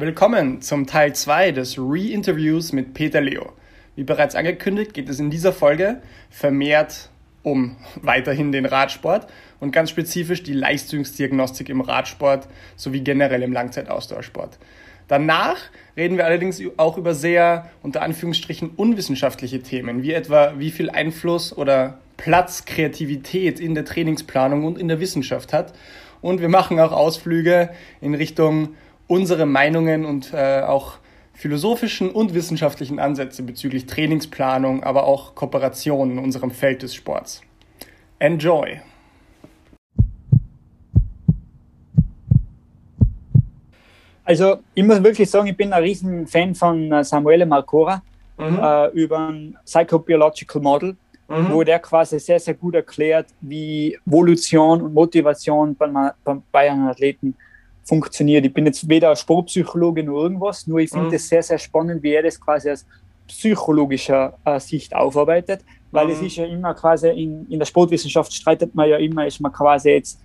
Willkommen zum Teil 2 des Re-Interviews mit Peter Leo. Wie bereits angekündigt, geht es in dieser Folge vermehrt um weiterhin den Radsport und ganz spezifisch die Leistungsdiagnostik im Radsport sowie generell im Langzeitausdauersport. Danach reden wir allerdings auch über sehr unter Anführungsstrichen unwissenschaftliche Themen, wie etwa wie viel Einfluss oder Platz Kreativität in der Trainingsplanung und in der Wissenschaft hat. Und wir machen auch Ausflüge in Richtung unsere Meinungen und äh, auch philosophischen und wissenschaftlichen Ansätze bezüglich Trainingsplanung, aber auch Kooperation in unserem Feld des Sports. Enjoy! Also ich muss wirklich sagen, ich bin ein riesen Fan von äh, Samuele Malcora mhm. äh, über ein Psychobiological Model, mhm. wo der quasi sehr, sehr gut erklärt, wie Evolution und Motivation bei, bei einem Athleten funktioniert. Ich bin jetzt weder Sportpsychologe noch irgendwas, nur ich finde es mhm. sehr, sehr spannend, wie er das quasi aus psychologischer äh, Sicht aufarbeitet, weil mhm. es ist ja immer quasi in, in der Sportwissenschaft streitet man ja immer, ist man quasi jetzt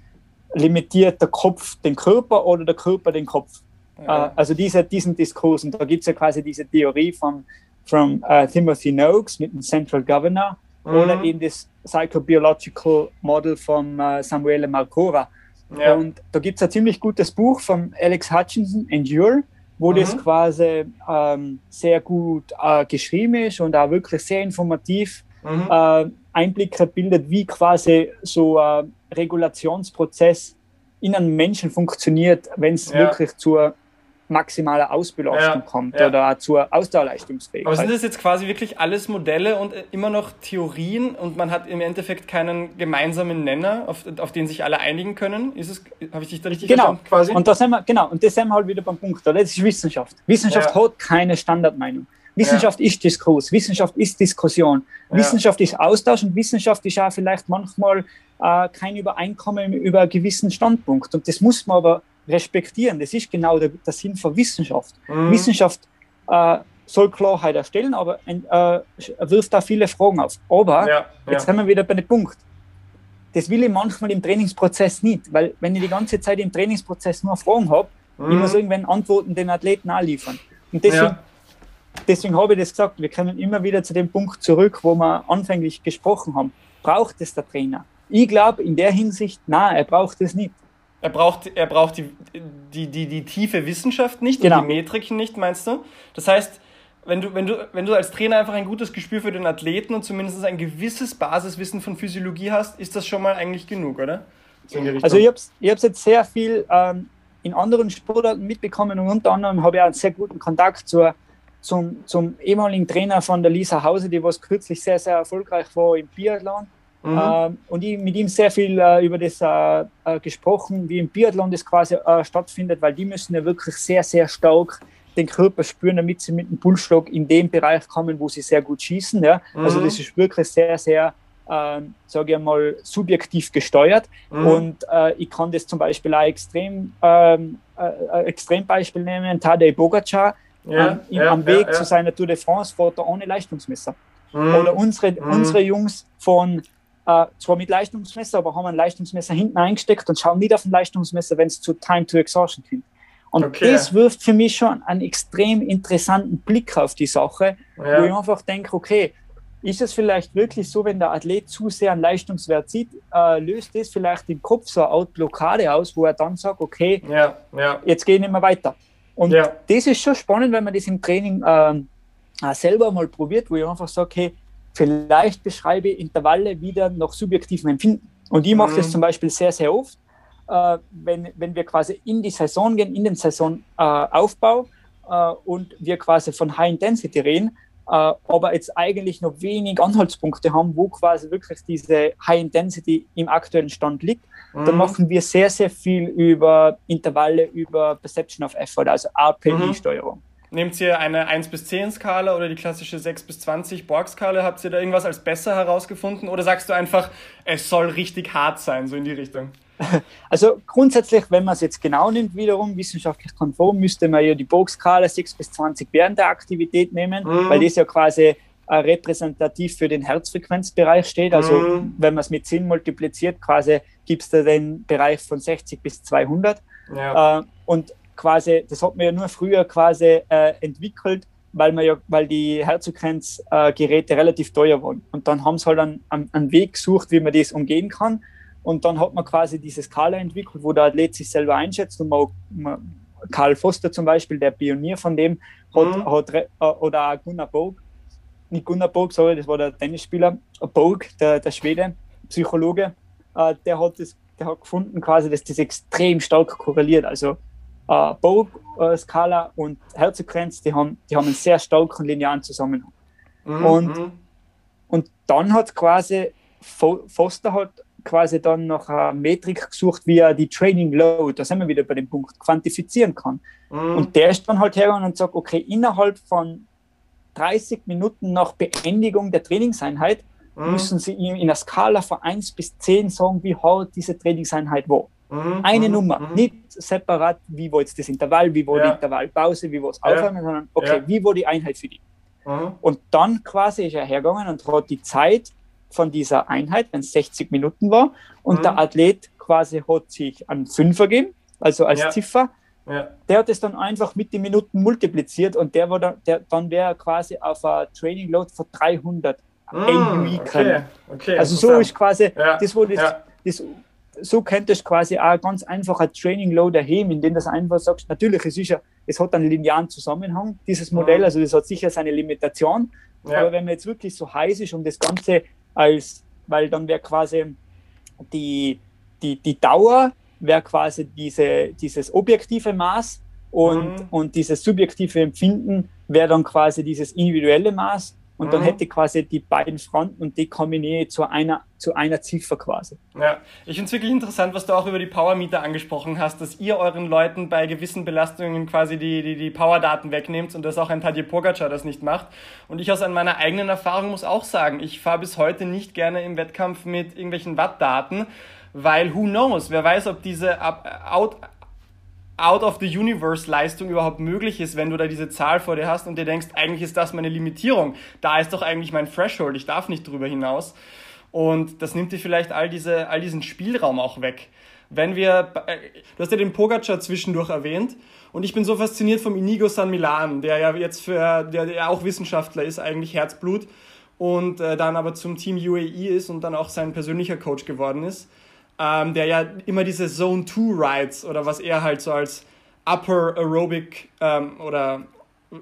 limitiert der Kopf den Körper oder der Körper den Kopf. Ja. Äh, also diese, diesen Diskurs, und da gibt es ja quasi diese Theorie von, von uh, Timothy Noakes mit dem Central Governor mhm. oder eben das Psychobiological Model von uh, Samuele Malcora. Ja. Und da gibt es ein ziemlich gutes Buch von Alex Hutchinson, Endure, wo mhm. das quasi ähm, sehr gut äh, geschrieben ist und auch wirklich sehr informativ mhm. äh, Einblicke bildet, wie quasi so ein Regulationsprozess in einem Menschen funktioniert, wenn es ja. wirklich zur maximale Ausbelastung ja, kommt ja. oder zur Ausdauerleistungsfähigkeit. Aber sind das jetzt quasi wirklich alles Modelle und immer noch Theorien und man hat im Endeffekt keinen gemeinsamen Nenner, auf, auf den sich alle einigen können? Ist es, habe ich dich da richtig genau. verstanden? Quasi? Und da sind wir, genau, und das sind wir halt wieder beim Punkt. Das ist Wissenschaft. Wissenschaft ja. hat keine Standardmeinung. Wissenschaft ist Diskurs, Wissenschaft ist Diskussion, Wissenschaft ist Austausch und Wissenschaft ist auch vielleicht manchmal äh, kein Übereinkommen über einen gewissen Standpunkt. Und das muss man aber respektieren. Das ist genau der, der Sinn von Wissenschaft. Mhm. Wissenschaft äh, soll Klarheit erstellen, aber äh, wirft da viele Fragen auf. Aber ja, jetzt ja. sind wir wieder bei dem Punkt. Das will ich manchmal im Trainingsprozess nicht, weil wenn ich die ganze Zeit im Trainingsprozess nur Fragen habe, mhm. ich muss irgendwann Antworten den Athleten auch liefern. Und deswegen, ja. deswegen habe ich das gesagt, wir kommen immer wieder zu dem Punkt zurück, wo wir anfänglich gesprochen haben. Braucht es der Trainer? Ich glaube in der Hinsicht, nein, er braucht es nicht. Er braucht, er braucht die, die, die, die tiefe Wissenschaft nicht genau. und die Metriken nicht, meinst du? Das heißt, wenn du, wenn, du, wenn du als Trainer einfach ein gutes Gespür für den Athleten und zumindest ein gewisses Basiswissen von Physiologie hast, ist das schon mal eigentlich genug, oder? also ich habe es ich jetzt sehr viel ähm, in anderen Sportarten mitbekommen und unter anderem habe ich auch einen sehr guten Kontakt zur, zum, zum ehemaligen Trainer von der Lisa Hause, die was kürzlich sehr, sehr erfolgreich war im Biathlon. Mhm. Ähm, und ich mit ihm sehr viel äh, über das äh, äh, gesprochen, wie im Biathlon das quasi äh, stattfindet, weil die müssen ja wirklich sehr, sehr stark den Körper spüren, damit sie mit dem Pulsschlag in den Bereich kommen, wo sie sehr gut schießen. Ja? Also mhm. Also das ist wirklich sehr, sehr, ähm, sage ich mal, subjektiv gesteuert. Mhm. Und äh, ich kann das zum Beispiel auch extrem, ähm, äh, Extrembeispiel nehmen, Tadej Bogacar, ja, ähm, ja, am Weg ja, zu seiner Tour de France fährt er ohne Leistungsmesser. Mhm. Oder unsere, mhm. unsere Jungs von äh, zwar mit Leistungsmesser, aber haben ein Leistungsmesser hinten eingesteckt und schauen nicht auf ein Leistungsmesser, wenn es zu Time to Exhaustion kommt. Und okay. das wirft für mich schon einen extrem interessanten Blick auf die Sache, ja. wo ich einfach denke, okay, ist es vielleicht wirklich so, wenn der Athlet zu sehr einen Leistungswert sieht, äh, löst das vielleicht im Kopf so eine Blockade aus, wo er dann sagt, okay, ja, ja. jetzt gehen wir weiter. Und das ist schon spannend, wenn man das im Training äh, selber mal probiert, wo ich einfach sage, okay, vielleicht beschreibe ich Intervalle wieder nach subjektivem Empfinden. Und ich mache mhm. das zum Beispiel sehr, sehr oft, äh, wenn, wenn wir quasi in die Saison gehen, in den Saisonaufbau äh, und wir quasi von High Intensity reden, äh, aber jetzt eigentlich noch wenig Anhaltspunkte haben, wo quasi wirklich diese High Intensity im aktuellen Stand liegt, mhm. dann machen wir sehr, sehr viel über Intervalle, über Perception of Effort, also RPI-Steuerung. Mhm. Nehmt ihr eine 1 bis 10 Skala oder die klassische 6 bis 20 Borg-Skala? Habt ihr da irgendwas als besser herausgefunden? Oder sagst du einfach, es soll richtig hart sein, so in die Richtung? Also grundsätzlich, wenn man es jetzt genau nimmt, wiederum wissenschaftlich konform, müsste man ja die Borg-Skala 6 bis 20 während der Aktivität nehmen, mhm. weil das ja quasi äh, repräsentativ für den Herzfrequenzbereich steht. Also mhm. wenn man es mit 10 multipliziert, quasi gibt es da den Bereich von 60 bis 200. Ja. Äh, und quasi, das hat man ja nur früher quasi äh, entwickelt, weil man ja, weil die Herzogrenz-Geräte äh, relativ teuer waren. Und dann haben sie halt einen, einen, Weg gesucht, wie man das umgehen kann. Und dann hat man quasi diese Skala entwickelt, wo der Athlet sich selber einschätzt und man, man Karl Foster zum Beispiel, der Pionier von dem, hat, mhm. hat äh, oder auch Gunnar Bog, nicht Gunnar Bog, sorry, das war der Tennisspieler, Bog, der, der Schwede, Psychologe, äh, der hat das, der hat gefunden quasi, dass das extrem stark korreliert. Also äh, Bog-Skala äh, und Herzogrenz, die haben, die haben einen sehr starken linearen Zusammenhang. Mhm. Und, mhm. und dann hat quasi Foster hat quasi dann nach einer Metrik gesucht, wie er die Training Load, da sind wir wieder bei dem Punkt, quantifizieren kann. Mhm. Und der ist dann halt hergegangen und sagt, okay, innerhalb von 30 Minuten nach Beendigung der Trainingseinheit mhm. müssen Sie ihm in einer Skala von 1 bis 10 sagen, wie hart diese Trainingseinheit war. Mhm. Eine mhm. Nummer, mhm. nicht separat, wie war jetzt das Intervall, wie war ja. die Intervallpause, wie war das Aufwärmen, sondern okay, wie war die Einheit für die. Mhm. Und dann quasi ist er hergegangen und hat die Zeit von dieser Einheit, wenn es 60 Minuten war, und der Athlet quasi hat sich einen Fünfer gegeben, also als Ziffer, ja. Der hat es dann einfach mit den Minuten multipliziert und der war dann, der, dann wäre quasi auf ein Training Load von 300 mm, AUI okay. okay. Also so ist quasi, ja. das, wo das, ja. das so könntest du quasi auch ganz einfach ein Training Load erheben, indem du einfach sagst, natürlich, es ist ja, es hat einen linearen Zusammenhang, dieses Modell, mhm. also das hat sicher seine Limitation, ja. aber wenn man jetzt wirklich so heiß ist, um das Ganze als, weil dann wäre quasi die, die, die Dauer, wäre quasi diese, dieses objektive Maß und, mhm. und dieses subjektive Empfinden wäre dann quasi dieses individuelle Maß und dann mhm. hätte quasi die beiden Fronten und die kombiniere zu einer, zu einer Ziffer quasi. Ja, ich finde es wirklich interessant, was du auch über die Power-Meter angesprochen hast, dass ihr euren Leuten bei gewissen Belastungen quasi die, die, die Power-Daten wegnehmt und dass auch ein Tadej Pogacar das nicht macht. Und ich aus meiner eigenen Erfahrung muss auch sagen, ich fahre bis heute nicht gerne im Wettkampf mit irgendwelchen Wattdaten, weil who knows, wer weiß, ob diese out, out of the universe Leistung überhaupt möglich ist, wenn du da diese Zahl vor dir hast und dir denkst, eigentlich ist das meine Limitierung. Da ist doch eigentlich mein Threshold, ich darf nicht drüber hinaus. Und das nimmt dir vielleicht all, diese, all diesen Spielraum auch weg. Wenn wir, äh, du hast ja den Pogacar zwischendurch erwähnt und ich bin so fasziniert vom Inigo San Milan, der ja jetzt für, der, der auch Wissenschaftler ist, eigentlich Herzblut und äh, dann aber zum Team UAE ist und dann auch sein persönlicher Coach geworden ist ähm, der ja immer diese Zone 2 Rides oder was er halt so als Upper Aerobic ähm, oder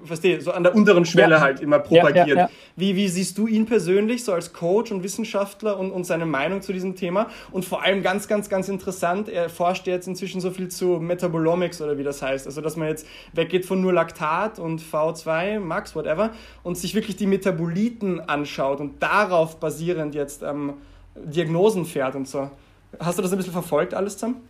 verstehe, so an der unteren Schwelle ja. halt immer propagiert. Ja, ja, wie, wie siehst du ihn persönlich, so als Coach und Wissenschaftler und, und seine Meinung zu diesem Thema? Und vor allem ganz, ganz, ganz interessant, er forscht jetzt inzwischen so viel zu Metabolomics oder wie das heißt. Also, dass man jetzt weggeht von nur Laktat und V2, Max, whatever, und sich wirklich die Metaboliten anschaut und darauf basierend jetzt ähm, Diagnosen fährt und so. Hast du das ein bisschen verfolgt, alles zusammen?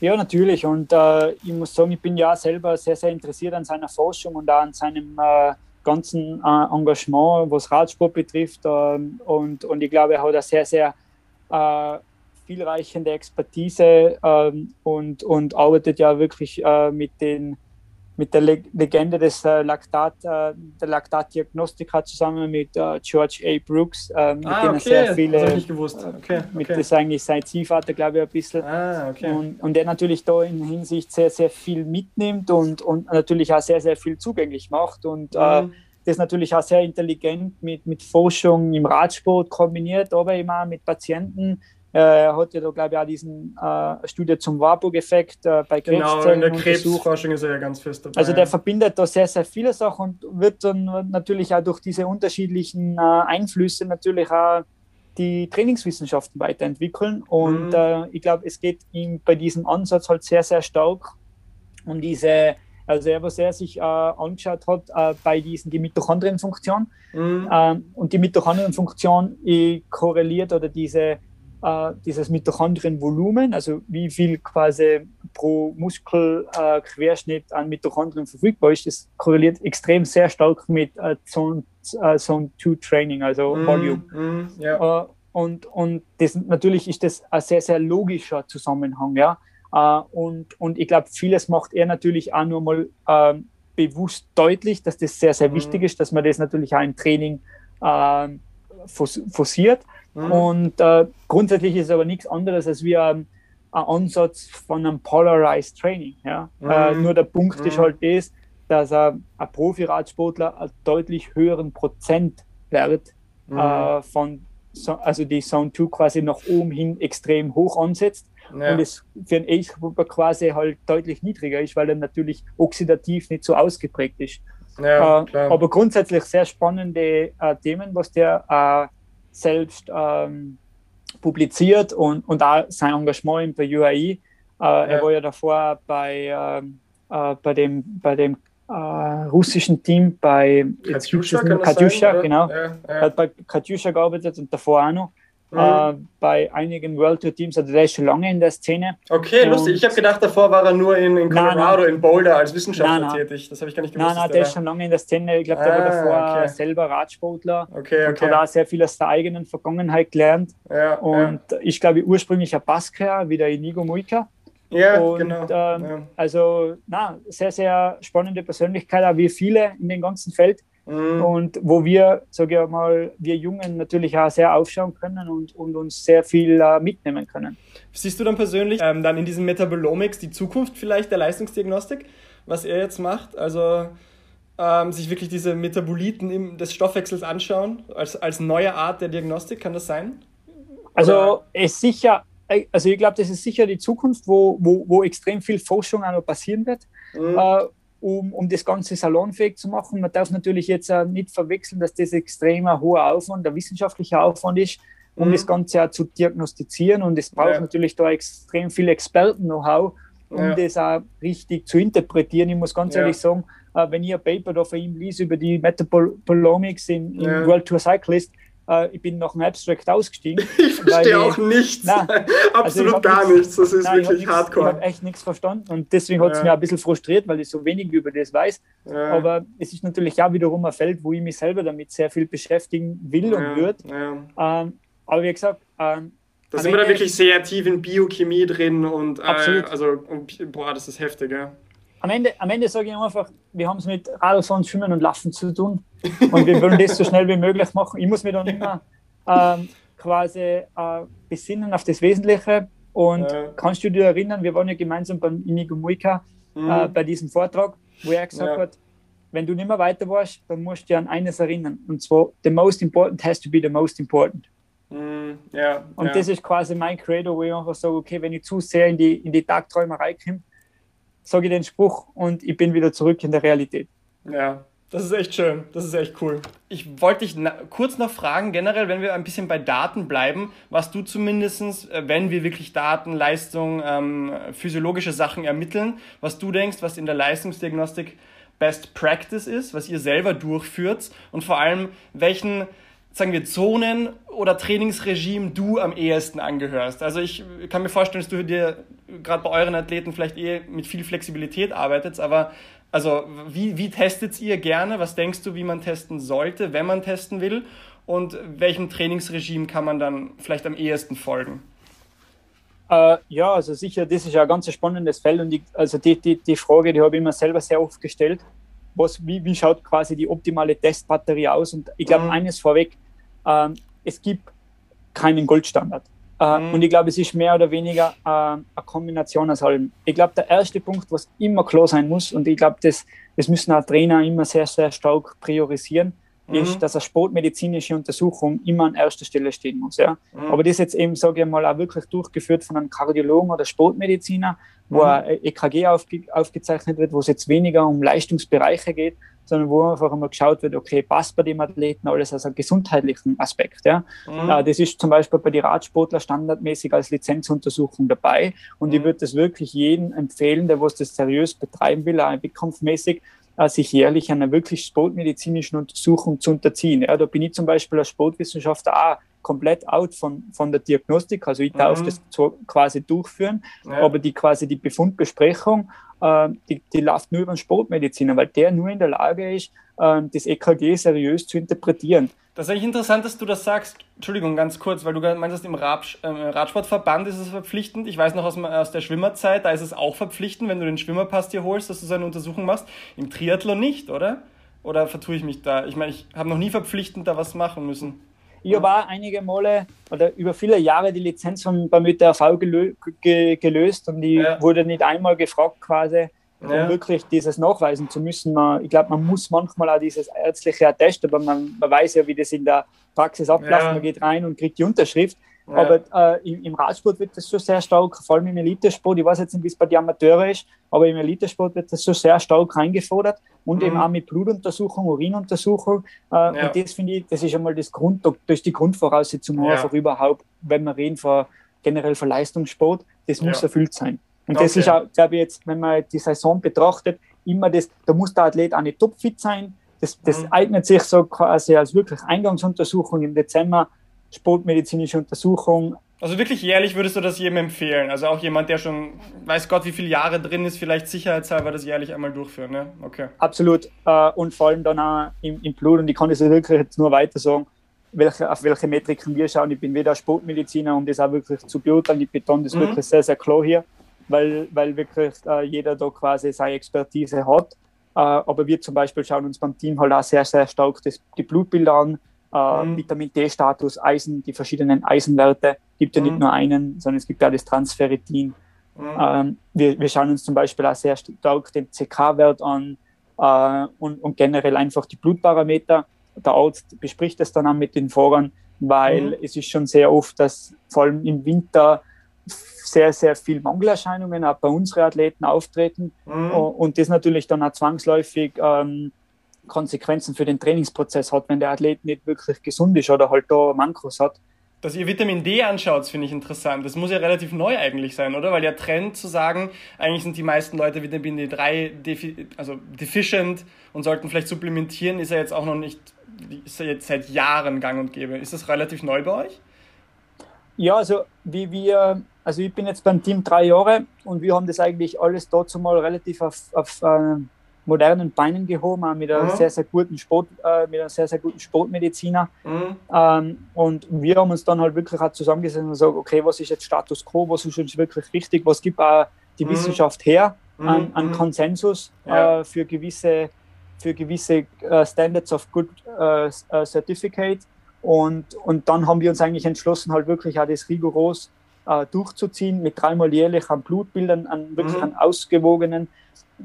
Ja, natürlich. Und äh, ich muss sagen, ich bin ja selber sehr, sehr interessiert an seiner Forschung und auch an seinem äh, ganzen äh, Engagement, was Radsport betrifft. Ähm, und, und ich glaube, er hat eine sehr, sehr äh, vielreichende Expertise ähm, und, und arbeitet ja wirklich äh, mit den mit der Legende des äh, Laktat, äh, der Laktatdiagnostika zusammen mit äh, George A. Brooks, äh, mit ah, okay. sehr viele, das ich gewusst. Okay, okay. mit das eigentlich sein Ziehvater, glaube ich, ein bisschen. Ah, okay. und, und der natürlich da in Hinsicht sehr, sehr viel mitnimmt und, und natürlich auch sehr, sehr viel zugänglich macht und äh, mhm. das natürlich auch sehr intelligent mit, mit Forschung im Radsport kombiniert, aber immer mit Patienten, er hat ja da, glaube ich, auch diesen äh, Studie zum Warburg-Effekt äh, bei Krebszellen Genau, in der Krebsforschung ist er ja ganz fest dabei. Also der verbindet da sehr, sehr viele Sachen und wird dann natürlich auch durch diese unterschiedlichen äh, Einflüsse natürlich auch die Trainingswissenschaften weiterentwickeln. Und mhm. äh, ich glaube, es geht ihm bei diesem Ansatz halt sehr, sehr stark um diese, also er, was er sich äh, angeschaut hat äh, bei diesen die Mitochondrienfunktion. Mhm. Ähm, und die Mitochondrienfunktion korreliert oder diese äh, dieses Mitochondrienvolumen, also wie viel quasi pro Muskelquerschnitt äh, an Mitochondrien verfügbar ist, das korreliert extrem sehr stark mit äh, Zone, äh, Zone 2 Training, also mm, Volume. Mm, yeah. äh, und, und das, natürlich ist das ein sehr, sehr logischer Zusammenhang, ja. Äh, und, und ich glaube, vieles macht er natürlich auch nur mal ähm, bewusst deutlich, dass das sehr, sehr mm. wichtig ist, dass man das natürlich auch im Training ähm, forciert. Mhm. Und äh, grundsätzlich ist es aber nichts anderes als wir ähm, ein Ansatz von einem Polarized Training. Ja? Mhm. Äh, nur der Punkt mhm. ist halt das, dass ein, ein Profi-Radsportler einen deutlich höheren Prozentwert mhm. äh, von, also die Zone 2 quasi nach oben hin extrem hoch ansetzt. Ja. Und es für einen Age-Grupper quasi halt deutlich niedriger ist, weil er natürlich oxidativ nicht so ausgeprägt ist. Ja, äh, aber grundsätzlich sehr spannende äh, Themen, was der äh, selbst ähm, publiziert und, und auch sein Engagement in der UAE. Äh, ja. Er war ja davor bei, ähm, äh, bei dem, bei dem äh, russischen Team bei Katjuscha, Katjuscha genau. Ja. Er hat bei Katjuscha gearbeitet und davor auch noch mhm. äh, bei einigen World Tour Teams. Also der ist schon lange in der Szene. Okay, und lustig. Ich habe gedacht, davor war er nur in, in Colorado, nein, nein. in Boulder als Wissenschaftler nein, tätig. Das habe ich gar nicht gewusst. Nein, nein, der ist schon lange in der Szene. Ich glaube, der ah, war davor okay. selber Radsportler okay, okay. und hat auch sehr viel aus der eigenen Vergangenheit gelernt. Ja, und ja. ich glaube, ursprünglich ein Basker, wie der Inigo Muika. Ja, und, genau. Ähm, ja. Also, na, sehr, sehr spannende Persönlichkeit, auch wie viele in dem ganzen Feld. Mhm. Und wo wir, sage ich mal, wir Jungen natürlich auch sehr aufschauen können und, und uns sehr viel äh, mitnehmen können. Siehst du dann persönlich ähm, dann in diesem Metabolomics die Zukunft vielleicht der Leistungsdiagnostik, was er jetzt macht? Also ähm, sich wirklich diese Metaboliten im, des Stoffwechsels anschauen, als, als neue Art der Diagnostik, kann das sein? Also es sicher, äh, also ich glaube, das ist sicher die Zukunft, wo, wo, wo extrem viel Forschung auch noch passieren wird. Mhm. Äh, um, um das Ganze salonfähig zu machen. Man darf natürlich jetzt auch nicht verwechseln, dass das extrem ein hoher Aufwand, der wissenschaftliche Aufwand ist, um mhm. das Ganze auch zu diagnostizieren. Und es braucht ja. natürlich da extrem viel Experten-Know-how, um ja. das auch richtig zu interpretieren. Ich muss ganz ja. ehrlich sagen, äh, wenn ich ein Paper da von ihm lese über die Metabolomics in, in World Tour Cyclist, ich bin nach dem Abstract ausgestiegen. Ich verstehe auch nichts. Nein, Absolut also gar nichts. Das ist nein, wirklich ich hardcore. Ich habe echt nichts verstanden und deswegen hat es ja. mich ein bisschen frustriert, weil ich so wenig über das weiß. Ja. Aber es ist natürlich auch wiederum ein Feld, wo ich mich selber damit sehr viel beschäftigen will ja. und würde. Ähm, aber wie gesagt, ähm, da sind wir da wirklich sehr tief in Biochemie drin und, äh, also, boah, das ist heftig, ja am Ende, am Ende sage ich einfach, wir haben es mit Radfahren, Schwimmen und Laufen zu tun und wir wollen das so schnell wie möglich machen. Ich muss mich dann immer ähm, quasi äh, besinnen auf das Wesentliche und ja. kannst du dir erinnern, wir waren ja gemeinsam beim Inigo Muika mhm. äh, bei diesem Vortrag, wo er gesagt ja. hat, wenn du nicht mehr weiter warst, dann musst du dich an eines erinnern und zwar, the most important has to be the most important. Mhm. Ja, und das ist quasi mein Credo, wo ich einfach sage, okay, wenn ich zu sehr in die, in die Tagträumerei komme, sage ich den Spruch und ich bin wieder zurück in der Realität. Ja, das ist echt schön. Das ist echt cool. Ich wollte dich kurz noch fragen, generell, wenn wir ein bisschen bei Daten bleiben, was du zumindest, äh, wenn wir wirklich Daten, Leistung, ähm, physiologische Sachen ermitteln, was du denkst, was in der Leistungsdiagnostik Best Practice ist, was ihr selber durchführt und vor allem, welchen sagen wir, Zonen oder Trainingsregime du am ehesten angehörst. Also ich kann mir vorstellen, dass du dir gerade bei euren Athleten vielleicht eh mit viel Flexibilität arbeitet, aber also wie, wie testet ihr gerne? Was denkst du, wie man testen sollte, wenn man testen will? Und welchem Trainingsregime kann man dann vielleicht am ehesten folgen? Äh, ja, also sicher, das ist ja ein ganz spannendes Feld und ich, also die, die, die Frage, die habe ich mir selber sehr oft gestellt. Was, wie, wie schaut quasi die optimale Testbatterie aus? Und ich glaube, mhm. eines vorweg, ähm, es gibt keinen Goldstandard. Äh, mhm. Und ich glaube, es ist mehr oder weniger äh, eine Kombination aus allem. Ich glaube, der erste Punkt, was immer klar sein muss, und ich glaube, das, das müssen auch Trainer immer sehr, sehr stark priorisieren, mhm. ist, dass eine sportmedizinische Untersuchung immer an erster Stelle stehen muss. Ja? Mhm. Aber das jetzt eben, sage ich mal, auch wirklich durchgeführt von einem Kardiologen oder Sportmediziner, wo mhm. ein EKG aufge aufgezeichnet wird, wo es jetzt weniger um Leistungsbereiche geht, sondern wo einfach einmal geschaut wird, okay, passt bei dem Athleten alles aus einem gesundheitlichen Aspekt. Ja? Mhm. Das ist zum Beispiel bei den Radsportler standardmäßig als Lizenzuntersuchung dabei und mhm. ich würde das wirklich jedem empfehlen, der was das seriös betreiben will, auch wettkampfmäßig, äh, sich jährlich einer wirklich sportmedizinischen Untersuchung zu unterziehen. Ja, da bin ich zum Beispiel als Sportwissenschaftler auch komplett out von, von der Diagnostik. Also ich darf mhm. das quasi durchführen, ja. aber die quasi die Befundbesprechung, äh, die, die läuft nur über den Sportmediziner, weil der nur in der Lage ist, äh, das EKG seriös zu interpretieren. Das ist eigentlich interessant, dass du das sagst. Entschuldigung, ganz kurz, weil du meinst, im Rad, äh, Radsportverband ist es verpflichtend. Ich weiß noch aus, aus, der Schwimmerzeit, da ist es auch verpflichtend, wenn du den Schwimmerpass dir holst, dass du so eine Untersuchung machst. Im Triathlon nicht, oder? Oder vertue ich mich da? Ich meine, ich habe noch nie verpflichtend da was machen müssen. Ich habe auch einige Male oder über viele Jahre die Lizenz von, beim ÖTRV gelö ge gelöst und ich ja. wurde nicht einmal gefragt quasi, um ja. wirklich dieses nachweisen zu müssen. Man, ich glaube, man muss manchmal auch dieses ärztliche Attest, aber man, man weiß ja, wie das in der Praxis abläuft. Ja. Man geht rein und kriegt die Unterschrift. Ja. Aber äh, im, im, Radsport wird das schon sehr stark, vor allem im Elitesport. Ich weiß jetzt nicht, wie es bei den Amateuren ist, aber im Elitesport wird das schon sehr stark eingefordert und mhm. eben auch mit Blutuntersuchung, Urinuntersuchung. Äh, ja. Und das finde ich, das ist einmal das Grund, das ist die Grundvoraussetzung ja. einfach überhaupt, wenn wir reden von generell von Leistungssport, das muss erfüllt sein. Und okay. das ist auch, glaube ich, jetzt, wenn man die Saison betrachtet, immer das, da muss der Athlet auch nicht topfit sein. Das, das mhm. eignet sich so quasi als wirklich Eingangsuntersuchung im Dezember sportmedizinische Untersuchung. Also wirklich jährlich würdest du das jedem empfehlen? Also auch jemand, der schon weiß Gott, wie viele Jahre drin ist, vielleicht sicherheitshalber das jährlich einmal durchführen, ne? Okay. Absolut. Äh, und vor allem dann auch im, im Blut. Und ich kann das wirklich jetzt nur weiter sagen, welche, auf welche Metriken wir schauen. Ich bin weder Sportmediziner, um das auch wirklich zu beurteilen. Ich betone das mhm. wirklich sehr, sehr klar hier, weil, weil wirklich äh, jeder da quasi seine Expertise hat. Äh, aber wir zum Beispiel schauen uns beim Team halt auch sehr, sehr stark das, die Blutbilder an, äh, mhm. Vitamin D-Status, Eisen, die verschiedenen Eisenwerte. Gibt ja nicht mhm. nur einen, sondern es gibt ja das Transferritin. Mhm. Ähm, wir, wir schauen uns zum Beispiel auch sehr stark den CK-Wert an äh, und, und generell einfach die Blutparameter. Der Arzt bespricht das dann auch mit den Fahrern, weil mhm. es ist schon sehr oft, dass vor allem im Winter sehr, sehr viel Mangelerscheinungen auch bei unseren Athleten auftreten mhm. und das natürlich dann auch zwangsläufig ähm, Konsequenzen für den Trainingsprozess hat, wenn der Athlet nicht wirklich gesund ist oder halt da Mankos hat. Dass ihr Vitamin D anschaut, finde ich interessant. Das muss ja relativ neu eigentlich sein, oder? Weil der Trend zu sagen, eigentlich sind die meisten Leute Vitamin D3 defi also deficient und sollten vielleicht supplementieren, ist ja jetzt auch noch nicht, ist ja jetzt seit Jahren gang und gäbe. Ist das relativ neu bei euch? Ja, also wie wir, also ich bin jetzt beim Team drei Jahre und wir haben das eigentlich alles dazu mal relativ auf, auf äh, modernen Beinen gehoben, auch mit einem mhm. sehr, sehr guten Sport, äh, mit einem sehr, sehr guten Sportmediziner. Mhm. Ähm, und wir haben uns dann halt wirklich auch zusammengesetzt und gesagt, okay, was ist jetzt Status quo, was ist uns wirklich wichtig, was gibt auch die mhm. Wissenschaft her mhm. an, an, mhm. Konsensus ja. äh, für gewisse, für gewisse uh, Standards of Good uh, Certificate. Und, und dann haben wir uns eigentlich entschlossen, halt wirklich auch das rigoros durchzuziehen, mit dreimal jährlich an Blutbildern, an wirklich an ausgewogenen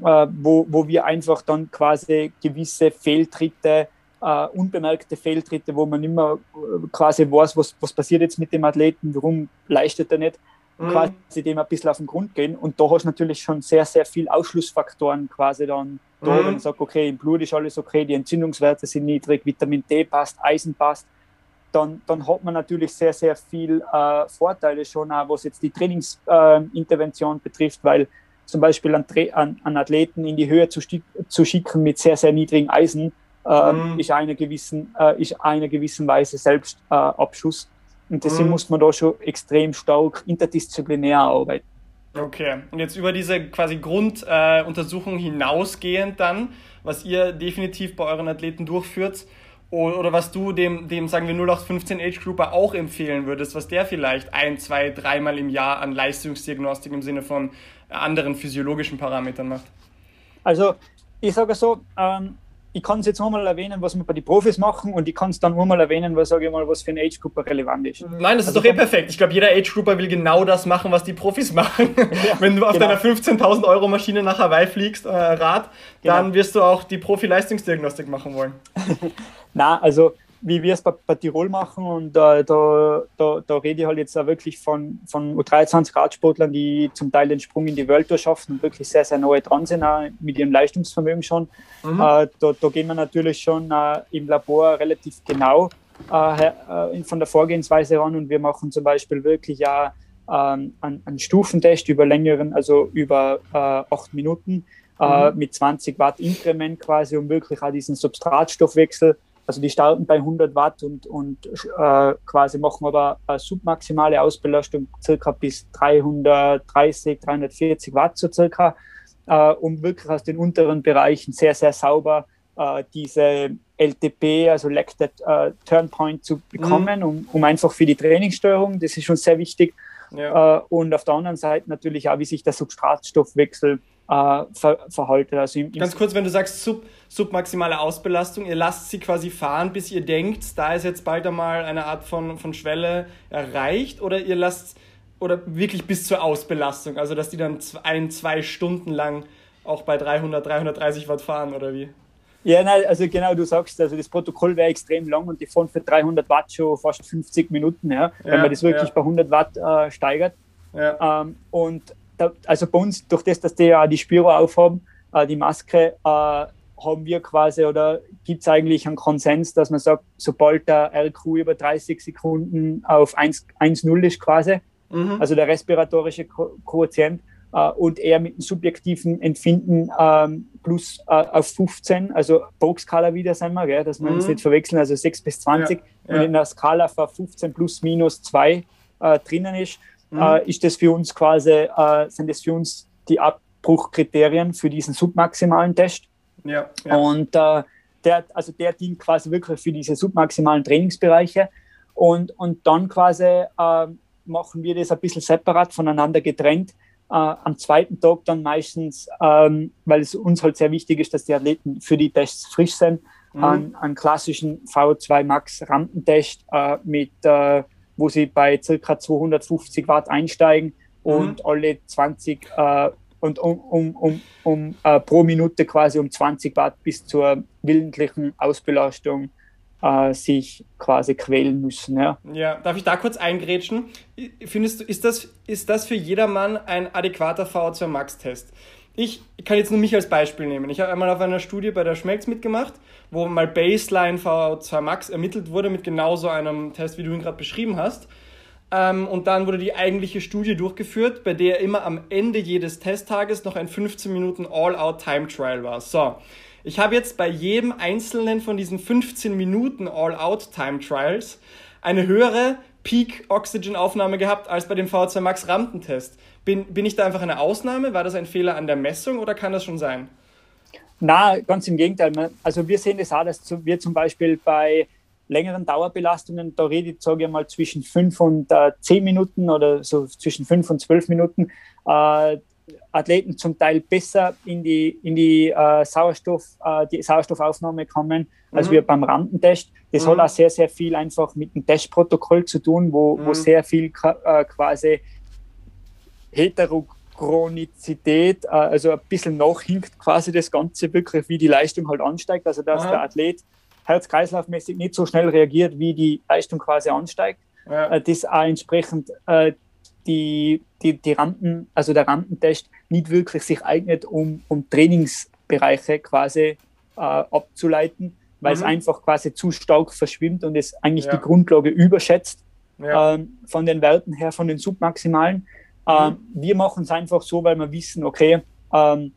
äh, wo, wo wir einfach dann quasi gewisse Fehltritte, äh, unbemerkte Fehltritte, wo man immer äh, quasi weiß, was, was passiert jetzt mit dem Athleten, warum leistet er nicht, mhm. quasi dem ein bisschen auf den Grund gehen. Und da hast du natürlich schon sehr, sehr viel Ausschlussfaktoren quasi dann da, mhm. wenn man sagt, okay, im Blut ist alles okay, die Entzündungswerte sind niedrig, Vitamin D passt, Eisen passt, dann, dann hat man natürlich sehr, sehr viel äh, Vorteile schon, auch was jetzt die Trainingsintervention äh, betrifft, weil zum Beispiel an, an, an Athleten in die Höhe zu, zu, schicken mit sehr, sehr niedrigen Eisen, äh, mhm. ist, einer gewissen, äh, ist einer gewissen Weise Selbstabschuss. Äh, und deswegen mhm. muss man da schon extrem stark interdisziplinär arbeiten. Okay, und jetzt über diese quasi Grunduntersuchung äh, hinausgehend dann, was ihr definitiv bei euren Athleten durchführt, oder was du dem, dem sagen wir 0815 Age Grouper auch empfehlen würdest, was der vielleicht ein, zwei, dreimal im Jahr an Leistungsdiagnostik im Sinne von anderen physiologischen Parametern macht? Also ich sage so, ähm, ich kann es jetzt nur mal erwähnen, was wir bei den Profis machen und ich kann es dann nur mal erwähnen, was sage ich mal, was für eine Age Grouper relevant ist. Nein, das ist also doch eh perfekt. Ich glaube, jeder Age Grouper will genau das machen, was die Profis machen. Ja, Wenn du auf genau. deiner 15.000 Euro Maschine nach Hawaii fliegst, äh, Rad, genau. dann wirst du auch die Profi-Leistungsdiagnostik machen wollen. Na, also wie wir es bei, bei, Tirol machen. Und äh, da, da, da rede ich halt jetzt auch wirklich von, von U23-Radsportlern, die zum Teil den Sprung in die Welt schaffen und wirklich sehr, sehr nahe dran sind, auch mit ihrem Leistungsvermögen schon. Mhm. Äh, da, da gehen wir natürlich schon äh, im Labor relativ genau äh, äh, von der Vorgehensweise ran und wir machen zum Beispiel wirklich auch ähm, einen, einen Stufentest über längeren, also über äh, acht Minuten. Mhm. mit 20 Watt Inkrement quasi, um wirklich auch diesen Substratstoffwechsel also die starten bei 100 Watt und, und äh, quasi machen aber eine submaximale Ausbelastung circa bis 330, 340 Watt so circa, äh, um wirklich aus den unteren Bereichen sehr, sehr sauber äh, diese LTP, also Lacted äh, Turn Point zu bekommen, mhm. um, um einfach für die Trainingssteuerung, das ist schon sehr wichtig. Ja. Äh, und auf der anderen Seite natürlich auch, wie sich der Substratstoffwechsel äh, ver verhalten. Also im, im Ganz kurz, wenn du sagst sub, submaximale Ausbelastung, ihr lasst sie quasi fahren, bis ihr denkt, da ist jetzt bald einmal eine Art von, von Schwelle erreicht oder ihr lasst oder wirklich bis zur Ausbelastung, also dass die dann ein, zwei Stunden lang auch bei 300, 330 Watt fahren oder wie? Ja, nein, also genau, du sagst, also das Protokoll wäre extrem lang und die fahren für 300 Watt schon fast 50 Minuten, ja, wenn ja, man das wirklich ja. bei 100 Watt äh, steigert. Ja. Ähm, und also bei uns, durch das, dass die ja die Spiro aufhaben, äh, die Maske, äh, haben wir quasi oder gibt es eigentlich einen Konsens, dass man sagt, sobald der RQ über 30 Sekunden auf 1,0 ist quasi, mhm. also der respiratorische Ko Quotient, äh, und er mit dem subjektiven Empfinden ähm, plus äh, auf 15, also Box-Skala wieder sind wir, gell, dass wir mhm. uns nicht verwechseln, also 6 bis 20 ja, ja. und in der Skala von 15 plus minus 2 äh, drinnen ist, mhm. äh, ist das für uns quasi, äh, sind das für uns die Abbruchkriterien für diesen submaximalen Test. Ja, ja. Und äh, der, also der dient quasi wirklich für diese submaximalen Trainingsbereiche. Und, und dann quasi äh, machen wir das ein bisschen separat voneinander getrennt. Äh, am zweiten Tag dann meistens, ähm, weil es uns halt sehr wichtig ist, dass die Athleten für die Tests frisch sind, mhm. einen, einen klassischen V2 Max Rampentest äh, mit äh, wo sie bei circa 250 Watt einsteigen und mhm. alle 20 äh, und um, um, um, um äh, pro Minute quasi um 20 Watt bis zur willentlichen Ausbelastung äh, sich quasi quälen müssen. Ja. ja, darf ich da kurz eingrätschen? Findest du, ist das, ist das für jedermann ein adäquater VO2 Max-Test? Ich kann jetzt nur mich als Beispiel nehmen. Ich habe einmal auf einer Studie bei der Schmelz mitgemacht, wo mal Baseline VO2 Max ermittelt wurde mit genau so einem Test, wie du ihn gerade beschrieben hast. Ähm, und dann wurde die eigentliche Studie durchgeführt, bei der immer am Ende jedes Testtages noch ein 15 Minuten All-Out-Time-Trial war. So, ich habe jetzt bei jedem einzelnen von diesen 15 Minuten All-Out-Time-Trials eine höhere Peak-Oxygen-Aufnahme gehabt als bei dem VO2 Max-Rampentest. Bin, bin ich da einfach eine Ausnahme? War das ein Fehler an der Messung oder kann das schon sein? Na, ganz im Gegenteil. Also wir sehen das auch, dass wir zum Beispiel bei längeren Dauerbelastungen, da rede ich, sage ich mal, zwischen fünf und äh, zehn Minuten oder so zwischen fünf und zwölf Minuten, äh, Athleten zum Teil besser in die, in die, äh, Sauerstoff, äh, die Sauerstoffaufnahme kommen, als mhm. wir beim Randentest. Das mhm. hat auch sehr, sehr viel einfach mit dem Testprotokoll zu tun, wo, mhm. wo sehr viel äh, quasi Heterochronizität, äh, also ein bisschen nachhinkt quasi das Ganze wirklich, wie die Leistung halt ansteigt, also dass Aha. der Athlet herz-kreislaufmäßig nicht so schnell reagiert, wie die Leistung quasi ansteigt. Ja. Äh, das auch entsprechend äh, die, die, die Rampen, also der Rampentest nicht wirklich sich eignet, um, um Trainingsbereiche quasi äh, abzuleiten, weil mhm. es einfach quasi zu stark verschwimmt und es eigentlich ja. die Grundlage überschätzt ja. ähm, von den Werten her, von den Submaximalen. Ähm, mhm. wir machen es einfach so, weil wir wissen, okay, ähm,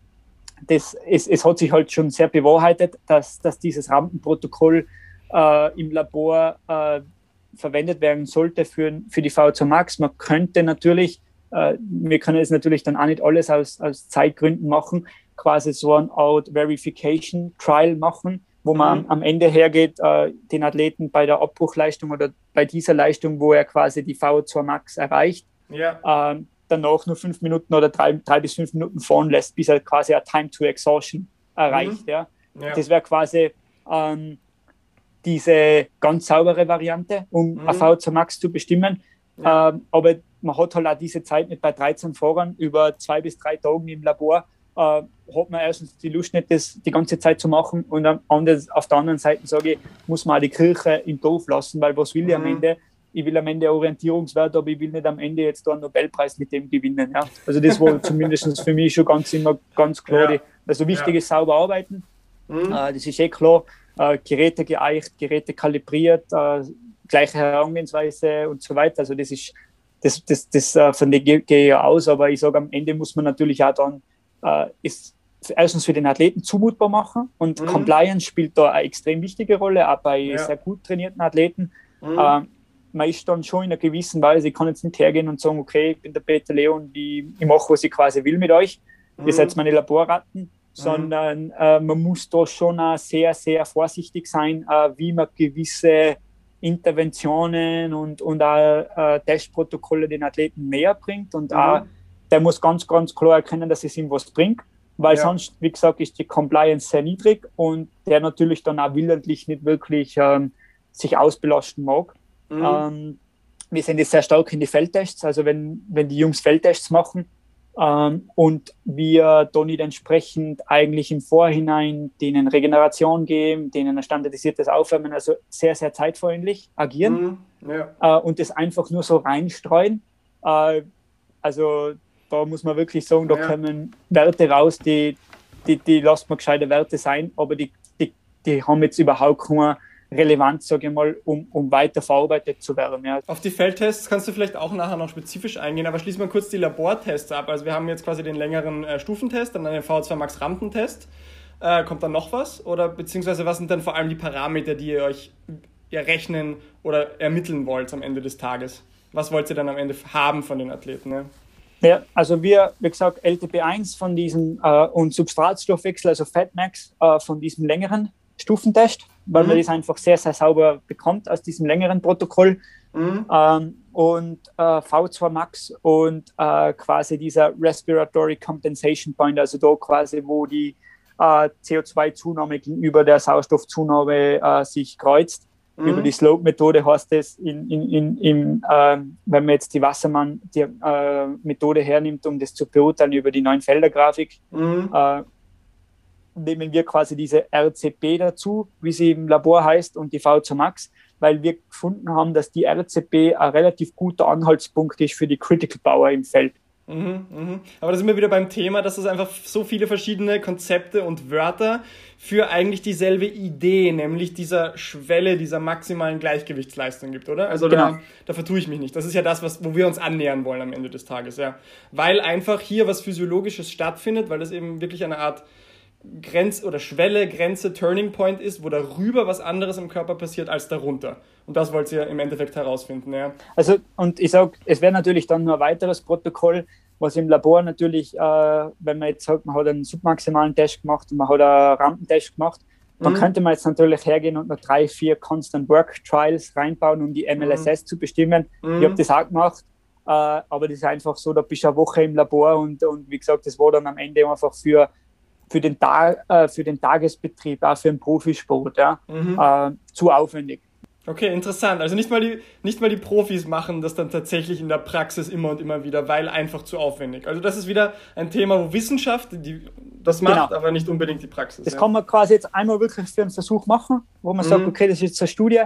das, es, es hat sich halt schon sehr bewahrheitet, dass, dass dieses Rampenprotokoll äh, im Labor äh, verwendet werden sollte für, für die V2 Max. Man könnte natürlich, äh, wir können es natürlich dann auch nicht alles aus, aus Zeitgründen machen, quasi so ein Out Verification Trial machen, wo man mhm. am, am, Ende hergeht, äh, den Athleten bei der Abbruchleistung oder bei dieser Leistung, wo er quasi die V2 Max erreicht, ja. äh, danach nur fünf Minuten oder drei, drei bis fünf Minuten fahren lässt, bis er quasi ein Time to Exhaustion erreicht. Mhm. Ja. ja. Das wäre quasi ähm, diese ganz saubere Variante, um mhm. AV zu Max zu bestimmen. Ja. Ähm, aber man hat halt auch diese Zeit nicht bei 13 Fahrern über zwei bis drei Tagen im Labor. Äh, hat man erstens die Lust nicht, das die ganze Zeit zu machen und anders, auf der anderen Seite sage ich, muss man auch die Kirche im Dorf lassen, weil was will ich mhm. am Ende? Ich will am Ende Orientierungswert, aber ich will nicht am Ende jetzt da einen Nobelpreis mit dem gewinnen. Ja? Also das war zumindest für mich schon ganz immer ganz klar. Ja. Also wichtig ja. ist sauber arbeiten. Mhm. Äh, das ist eh klar äh, Geräte geeicht, Geräte kalibriert, äh, gleiche Herangehensweise und so weiter. Also das ist das, das, das von der gehe ja aus, aber ich sage, am Ende muss man natürlich auch dann äh, ist erstens für den Athleten zumutbar machen und mhm. Compliance spielt da eine extrem wichtige Rolle, auch bei ja. sehr gut trainierten Athleten. Mhm. Äh, man ist dann schon in einer gewissen Weise, ich kann jetzt nicht hergehen und sagen, okay, ich bin der Peter Leon, ich, ich mache, was ich quasi will mit euch. Mhm. Ihr seid meine Laborratten. Mhm. sondern äh, man muss da schon auch sehr, sehr vorsichtig sein, äh, wie man gewisse Interventionen und, und auch äh, Testprotokolle den Athleten näher bringt und mhm. auch der muss ganz, ganz klar erkennen, dass es ihm was bringt. weil ja. sonst, wie gesagt, ist die Compliance sehr niedrig und der natürlich dann auch willentlich nicht wirklich ähm, sich ausbelasten mag. Mhm. Ähm, wir sind jetzt sehr stark in die Feldtests, also wenn, wenn die Jungs Feldtests machen ähm, und wir dann entsprechend eigentlich im Vorhinein denen Regeneration geben, denen ein standardisiertes Aufwärmen, also sehr, sehr zeitfreundlich agieren mhm. ja. äh, und das einfach nur so reinstreuen. Äh, also da muss man wirklich sagen, da ja. kommen Werte raus, die, die, die lassen wir gescheite Werte sein, aber die, die, die haben jetzt überhaupt keine Relevanz, sage ich mal, um, um weiter verarbeitet zu werden. Ja. Auf die Feldtests kannst du vielleicht auch nachher noch spezifisch eingehen, aber schließen wir kurz die Labortests ab. Also wir haben jetzt quasi den längeren äh, Stufentest, dann einen V2 Max Rampentest. Äh, kommt dann noch was? Oder beziehungsweise was sind dann vor allem die Parameter, die ihr euch errechnen oder ermitteln wollt am Ende des Tages? Was wollt ihr dann am Ende haben von den Athleten? Ne? Ja, also wir, wie gesagt, LTP1 von diesem äh, und Substratstoffwechsel, also Fatmax äh, von diesem längeren Stufentest, weil mhm. man das einfach sehr, sehr sauber bekommt aus diesem längeren Protokoll. Mhm. Ähm, und äh, V2 Max und äh, quasi dieser Respiratory Compensation Point, also da quasi, wo die äh, CO2-Zunahme gegenüber der Sauerstoffzunahme äh, sich kreuzt. Mhm. Über die Slope-Methode heißt es, in, in, in, in äh, wenn man jetzt die Wassermann-Methode äh, hernimmt, um das zu beurteilen über die neuen Felder-Grafik, mhm. Nehmen wir quasi diese RCP dazu, wie sie im Labor heißt, und die V2 Max, weil wir gefunden haben, dass die RCP ein relativ guter Anhaltspunkt ist für die Critical Power im Feld. Mhm, mhm. Aber da sind wir wieder beim Thema, dass es einfach so viele verschiedene Konzepte und Wörter für eigentlich dieselbe Idee, nämlich dieser Schwelle, dieser maximalen Gleichgewichtsleistung gibt, oder? Also genau. da, da vertue ich mich nicht. Das ist ja das, was, wo wir uns annähern wollen am Ende des Tages, ja. Weil einfach hier was Physiologisches stattfindet, weil das eben wirklich eine Art Grenz oder Schwelle, Grenze, Turning Point ist, wo darüber was anderes im Körper passiert als darunter. Und das wollt ihr im Endeffekt herausfinden, ja. Also, und ich sage, es wäre natürlich dann nur ein weiteres Protokoll, was im Labor natürlich, äh, wenn man jetzt sagt, man hat einen submaximalen Test gemacht und man hat einen Rampentest gemacht, dann mhm. könnte man jetzt natürlich hergehen und noch drei, vier Constant Work Trials reinbauen, um die MLSS mhm. zu bestimmen. Mhm. Ich habe das auch gemacht. Äh, aber das ist einfach so, da bist du eine Woche im Labor und, und wie gesagt, das war dann am Ende einfach für für den, Tag, äh, für den Tagesbetrieb, auch für den Profisport, ja, mhm. äh, zu aufwendig. Okay, interessant. Also nicht mal, die, nicht mal die Profis machen das dann tatsächlich in der Praxis immer und immer wieder, weil einfach zu aufwendig. Also das ist wieder ein Thema, wo Wissenschaft die, das macht, genau. aber nicht unbedingt die Praxis. Das ja. kann man quasi jetzt einmal wirklich für einen Versuch machen, wo man mhm. sagt, okay, das ist jetzt eine Studie,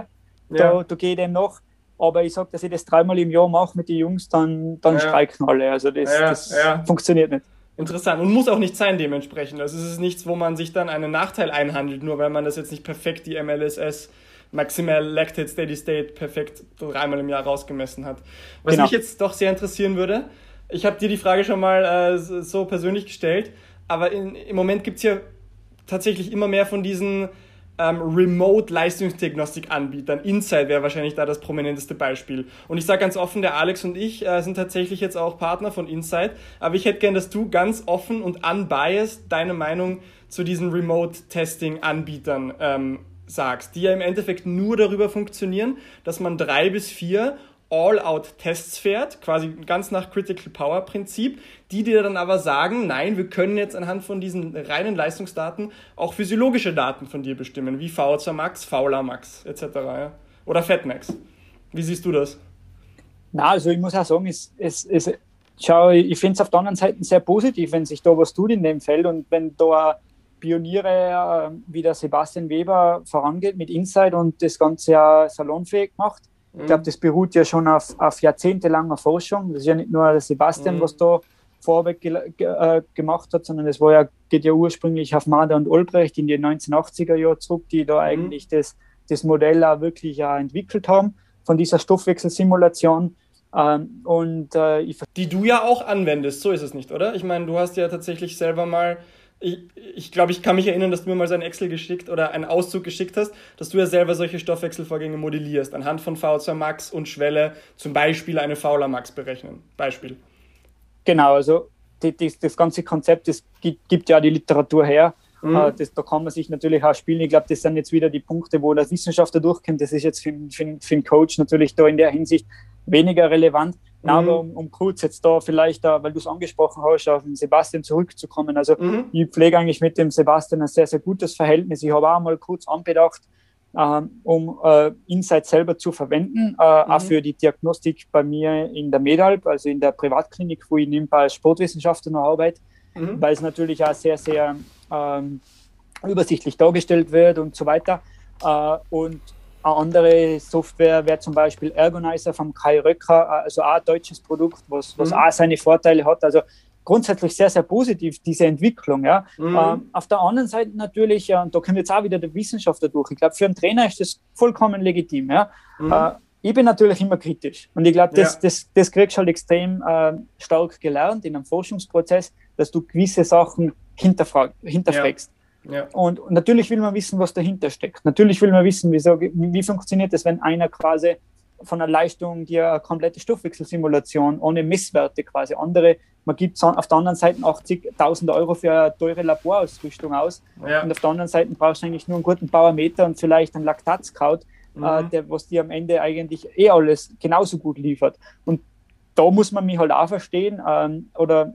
da, ja. da gehe ich dem nach. Aber ich sage, dass ich das dreimal im Jahr mache mit den Jungs, dann, dann ja. streiken alle. Also das, das funktioniert nicht. Interessant und muss auch nicht sein dementsprechend. Also es ist nichts, wo man sich dann einen Nachteil einhandelt, nur weil man das jetzt nicht perfekt die MLSS Maximal Lactate Steady State perfekt dreimal im Jahr rausgemessen hat. Was genau. mich jetzt doch sehr interessieren würde, ich habe dir die Frage schon mal äh, so persönlich gestellt, aber in, im Moment gibt es ja tatsächlich immer mehr von diesen ähm, Remote-Leistungsdiagnostik-Anbietern. Insight wäre wahrscheinlich da das prominenteste Beispiel. Und ich sage ganz offen, der Alex und ich äh, sind tatsächlich jetzt auch Partner von Insight, aber ich hätte gern, dass du ganz offen und unbiased deine Meinung zu diesen Remote-Testing-Anbietern ähm, sagst, die ja im Endeffekt nur darüber funktionieren, dass man drei bis vier All-out-Tests fährt, quasi ganz nach Critical Power Prinzip, die dir dann aber sagen, nein, wir können jetzt anhand von diesen reinen Leistungsdaten auch physiologische Daten von dir bestimmen, wie VO2 Max, Fauler Max etc. Ja? Oder Fatmax. Wie siehst du das? Na, also ich muss auch sagen, es, es, es, schau, ich finde es auf der anderen Seite sehr positiv, wenn sich da was tut in dem Feld und wenn da Pioniere äh, wie der Sebastian Weber vorangeht mit Insight und das Ganze ja salonfähig macht ich glaube, das beruht ja schon auf, auf jahrzehntelanger Forschung. Das ist ja nicht nur der Sebastian, mhm. was da vorweg ge äh, gemacht hat, sondern war ja, geht ja ursprünglich auf Mader und Olbrecht in die 1980er Jahre zurück, die da mhm. eigentlich das, das Modell auch wirklich auch entwickelt haben von dieser Stoffwechselsimulation. Ähm, und, äh, die du ja auch anwendest, so ist es nicht, oder? Ich meine, du hast ja tatsächlich selber mal ich, ich glaube, ich kann mich erinnern, dass du mir mal so ein Excel geschickt oder einen Auszug geschickt hast, dass du ja selber solche Stoffwechselvorgänge modellierst, anhand von V2 Max und Schwelle zum Beispiel eine Fauler Max berechnen. Beispiel. Genau, also die, die, das ganze Konzept, das gibt, gibt ja die Literatur her. Mhm. Äh, das, da kann man sich natürlich auch spielen. Ich glaube, das sind jetzt wieder die Punkte, wo der Wissenschaftler durchkommt. Das ist jetzt für, für, für den Coach natürlich da in der Hinsicht weniger relevant. Mhm. Aber um, um, kurz jetzt da vielleicht, da, weil du es angesprochen hast, auf den Sebastian zurückzukommen. Also mhm. ich pflege eigentlich mit dem Sebastian ein sehr, sehr gutes Verhältnis. Ich habe auch mal kurz anbedacht, ähm, um äh, Insight selber zu verwenden, äh, mhm. auch für die Diagnostik bei mir in der Medalb, also in der Privatklinik, wo ich nebenbei als Sportwissenschaftler noch arbeite, mhm. weil es natürlich auch sehr, sehr ähm, übersichtlich dargestellt wird und so weiter. Äh, und eine andere Software wäre zum Beispiel Ergonizer vom Kai Röcker, also auch ein deutsches Produkt, was, was mhm. auch seine Vorteile hat. Also grundsätzlich sehr, sehr positiv, diese Entwicklung. Ja. Mhm. Ähm, auf der anderen Seite natürlich, ja, und da kommen jetzt auch wieder der Wissenschaftler durch. Ich glaube, für einen Trainer ist das vollkommen legitim. Ja. Mhm. Äh, ich bin natürlich immer kritisch. Und ich glaube, das, ja. das, das kriegst du halt extrem äh, stark gelernt in einem Forschungsprozess, dass du gewisse Sachen hinterfrag hinterfragst. Ja. Ja. Und, und, natürlich will man wissen, was dahinter steckt. Natürlich will man wissen, wieso, wie, wie funktioniert das, wenn einer quasi von der Leistung die eine komplette Stoffwechselsimulation ohne Messwerte quasi. Andere, man gibt auf der anderen Seite 80.000 Euro für eine teure Laborausrüstung aus ja. und auf der anderen Seite brauchst du eigentlich nur einen guten Parameter und vielleicht einen Laktatskraut, mhm. äh, der, was dir am Ende eigentlich eh alles genauso gut liefert. Und da muss man mich halt auch verstehen ähm, oder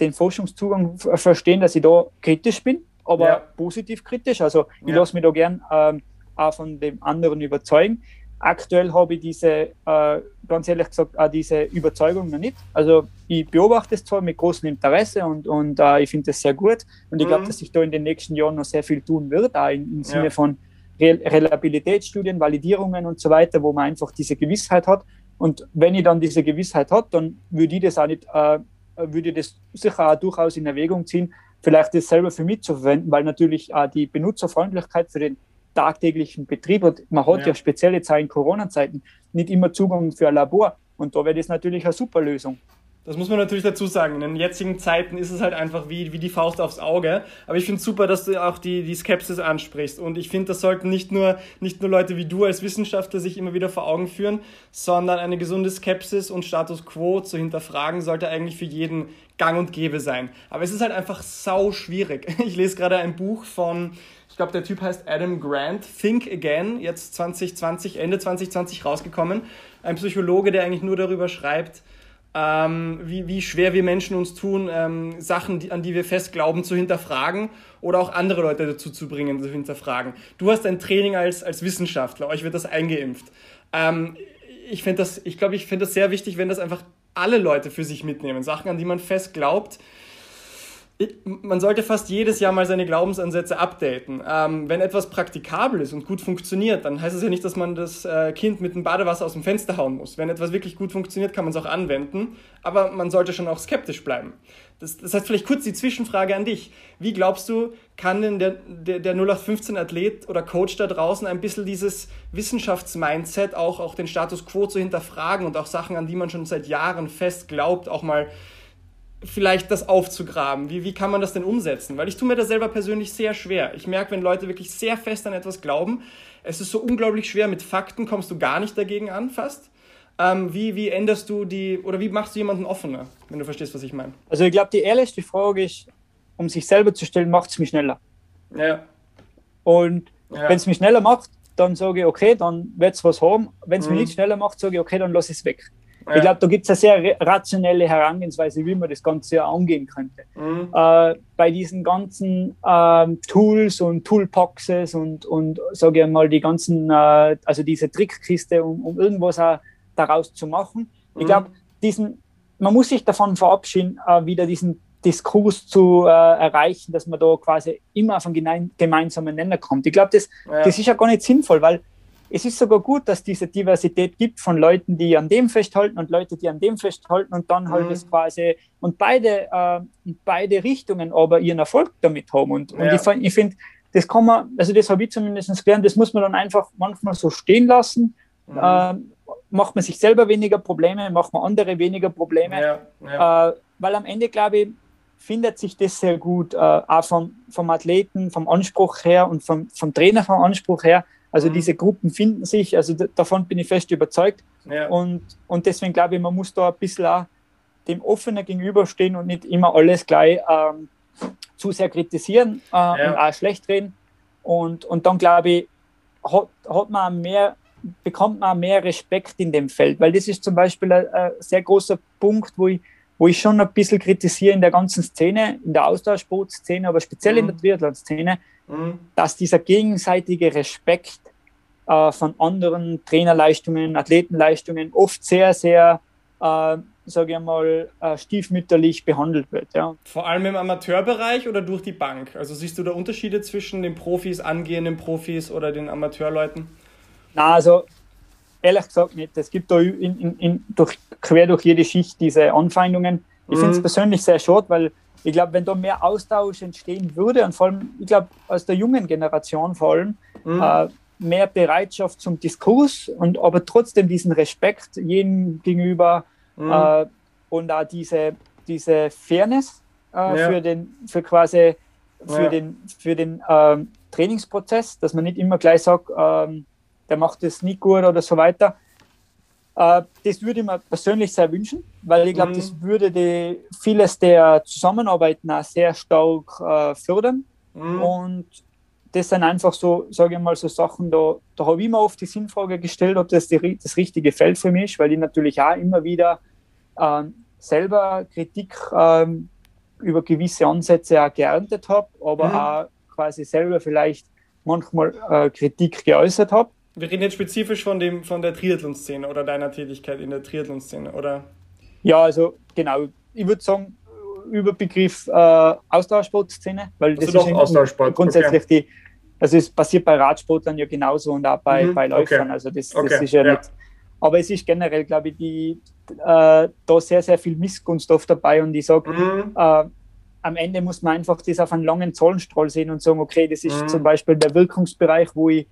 den Forschungszugang verstehen, dass ich da kritisch bin, aber ja. positiv kritisch. Also ich ja. lasse mich da gern ähm, auch von dem anderen überzeugen. Aktuell habe ich diese, äh, ganz ehrlich gesagt, auch diese Überzeugung noch nicht. Also ich beobachte es zwar mit großem Interesse und, und äh, ich finde es sehr gut. Und ich glaube, mhm. dass sich da in den nächsten Jahren noch sehr viel tun wird, auch im, im Sinne ja. von Re Reliabilitätsstudien, Validierungen und so weiter, wo man einfach diese Gewissheit hat. Und wenn ich dann diese Gewissheit habe, dann würde ich das auch nicht, äh, würde ich das sicher auch durchaus in Erwägung ziehen, vielleicht das selber für mich zu verwenden, weil natürlich äh, die Benutzerfreundlichkeit für den tagtäglichen Betrieb und man hat ja, ja speziell jetzt auch in Corona-Zeiten nicht immer Zugang für ein Labor und da wäre das natürlich eine super Lösung. Das muss man natürlich dazu sagen. In den jetzigen Zeiten ist es halt einfach wie, wie die Faust aufs Auge. Aber ich finde super, dass du auch die, die Skepsis ansprichst. Und ich finde, das sollten nicht nur, nicht nur Leute wie du als Wissenschaftler sich immer wieder vor Augen führen, sondern eine gesunde Skepsis und Status quo zu hinterfragen sollte eigentlich für jeden gang und gäbe sein. Aber es ist halt einfach sau schwierig. Ich lese gerade ein Buch von ich glaube, der Typ heißt Adam Grant, Think Again, jetzt 2020, Ende 2020 rausgekommen. Ein Psychologe, der eigentlich nur darüber schreibt, ähm, wie, wie schwer wir Menschen uns tun, ähm, Sachen, die, an die wir fest glauben, zu hinterfragen oder auch andere Leute dazu zu bringen, zu hinterfragen. Du hast ein Training als, als Wissenschaftler, euch wird das eingeimpft. Ähm, ich finde ich glaube, ich finde das sehr wichtig, wenn das einfach alle Leute für sich mitnehmen. Sachen, an die man fest glaubt, man sollte fast jedes Jahr mal seine Glaubensansätze updaten. Ähm, wenn etwas praktikabel ist und gut funktioniert, dann heißt es ja nicht, dass man das äh, Kind mit dem Badewasser aus dem Fenster hauen muss. Wenn etwas wirklich gut funktioniert, kann man es auch anwenden, aber man sollte schon auch skeptisch bleiben. Das, das heißt, vielleicht kurz die Zwischenfrage an dich. Wie glaubst du, kann denn der, der, der 0815-Athlet oder Coach da draußen ein bisschen dieses Wissenschaftsmindset, auch, auch den Status quo zu hinterfragen und auch Sachen, an die man schon seit Jahren fest glaubt, auch mal vielleicht das aufzugraben? Wie, wie kann man das denn umsetzen? Weil ich tue mir das selber persönlich sehr schwer. Ich merke, wenn Leute wirklich sehr fest an etwas glauben, es ist so unglaublich schwer. Mit Fakten kommst du gar nicht dagegen an, fast. Ähm, wie, wie änderst du die, oder wie machst du jemanden offener, wenn du verstehst, was ich meine? Also ich glaube, die ehrlichste Frage ist, um sich selber zu stellen, macht es mich schneller. Ja. Und ja. wenn es mich schneller macht, dann sage ich, okay, dann wird es was haben. Wenn es mhm. mich nicht schneller macht, sage ich, okay, dann lass es weg. Ja. Ich glaube, da gibt es eine sehr rationelle Herangehensweise, wie man das Ganze angehen könnte. Mhm. Äh, bei diesen ganzen äh, Tools und Toolboxes und, und sage ich mal, die ganzen, äh, also diese Trickkiste, um, um irgendwas daraus zu machen. Mhm. Ich glaube, diesen, man muss sich davon verabschieden, äh, wieder diesen Diskurs zu äh, erreichen, dass man da quasi immer auf einen gemeinsamen Nenner kommt. Ich glaube, das, ja. das ist ja gar nicht sinnvoll, weil es ist sogar gut, dass diese Diversität gibt von Leuten, die an dem festhalten und Leute, die an dem festhalten und dann halt mhm. es quasi und beide, äh, beide Richtungen aber ihren Erfolg damit haben. Und, und ja. ich, ich finde, das kann man, also das habe ich zumindest gelernt, das muss man dann einfach manchmal so stehen lassen. Mhm. Äh, macht man sich selber weniger Probleme, macht man andere weniger Probleme. Ja. Ja. Äh, weil am Ende, glaube ich, findet sich das sehr gut, äh, auch vom, vom Athleten, vom Anspruch her und vom, vom Trainer vom Anspruch her also mhm. diese Gruppen finden sich, also davon bin ich fest überzeugt. Ja. Und, und deswegen glaube ich, man muss da ein bisschen auch dem offener gegenüberstehen und nicht immer alles gleich ähm, zu sehr kritisieren äh, ja. und auch schlecht reden. Und, und dann glaube ich, hat, hat man mehr, bekommt man mehr Respekt in dem Feld, weil das ist zum Beispiel ein, ein sehr großer Punkt, wo ich, wo ich schon ein bisschen kritisiere in der ganzen Szene, in der Austauschsportszene, aber speziell mhm. in der Triathlon-Szene, mhm. dass dieser gegenseitige Respekt äh, von anderen Trainerleistungen, Athletenleistungen oft sehr, sehr, äh, sage ich mal, äh, stiefmütterlich behandelt wird. Ja. Vor allem im Amateurbereich oder durch die Bank? Also siehst du da Unterschiede zwischen den Profis, angehenden Profis oder den Amateurleuten? Na, also ehrlich gesagt nicht. Es gibt da in, in, in, durch, quer durch jede Schicht diese Anfeindungen. Ich mhm. finde es persönlich sehr schade, weil ich glaube, wenn da mehr Austausch entstehen würde und vor allem, ich glaube, aus der jungen Generation vor allem, mhm. äh, mehr Bereitschaft zum Diskurs und aber trotzdem diesen Respekt jedem gegenüber mhm. äh, und auch diese, diese Fairness äh, ja. für den, für quasi für ja. den, für den ähm, Trainingsprozess, dass man nicht immer gleich sagt, ähm, der macht das nicht gut oder so weiter. Äh, das würde ich mir persönlich sehr wünschen, weil ich glaube, mhm. das würde die, vieles der Zusammenarbeiten auch sehr stark äh, fördern. Mhm. Und das sind einfach so, sage ich mal, so Sachen, da, da habe ich mir oft die Sinnfrage gestellt, ob das die, das richtige Feld für mich ist, weil ich natürlich auch immer wieder ähm, selber Kritik ähm, über gewisse Ansätze auch geerntet habe, aber mhm. auch quasi selber vielleicht manchmal äh, Kritik geäußert habe. Wir reden jetzt spezifisch von, dem, von der Triathlon-Szene oder deiner Tätigkeit in der Triathlon-Szene, oder? Ja, also genau. Ich würde sagen, Überbegriff äh, Austauschsportszene, weil also das ist Austauschsport. grundsätzlich okay. die, also es passiert bei Radsportlern ja genauso und auch bei, mhm, bei Läufern. Okay. Also das, okay. das ist ja, ja, nicht. Aber es ist generell, glaube ich, die, äh, da sehr, sehr viel Missgunst oft dabei und ich sage, mhm. äh, am Ende muss man einfach das auf einen langen Zahlenstrahl sehen und sagen, okay, das ist mhm. zum Beispiel der Wirkungsbereich, wo ich,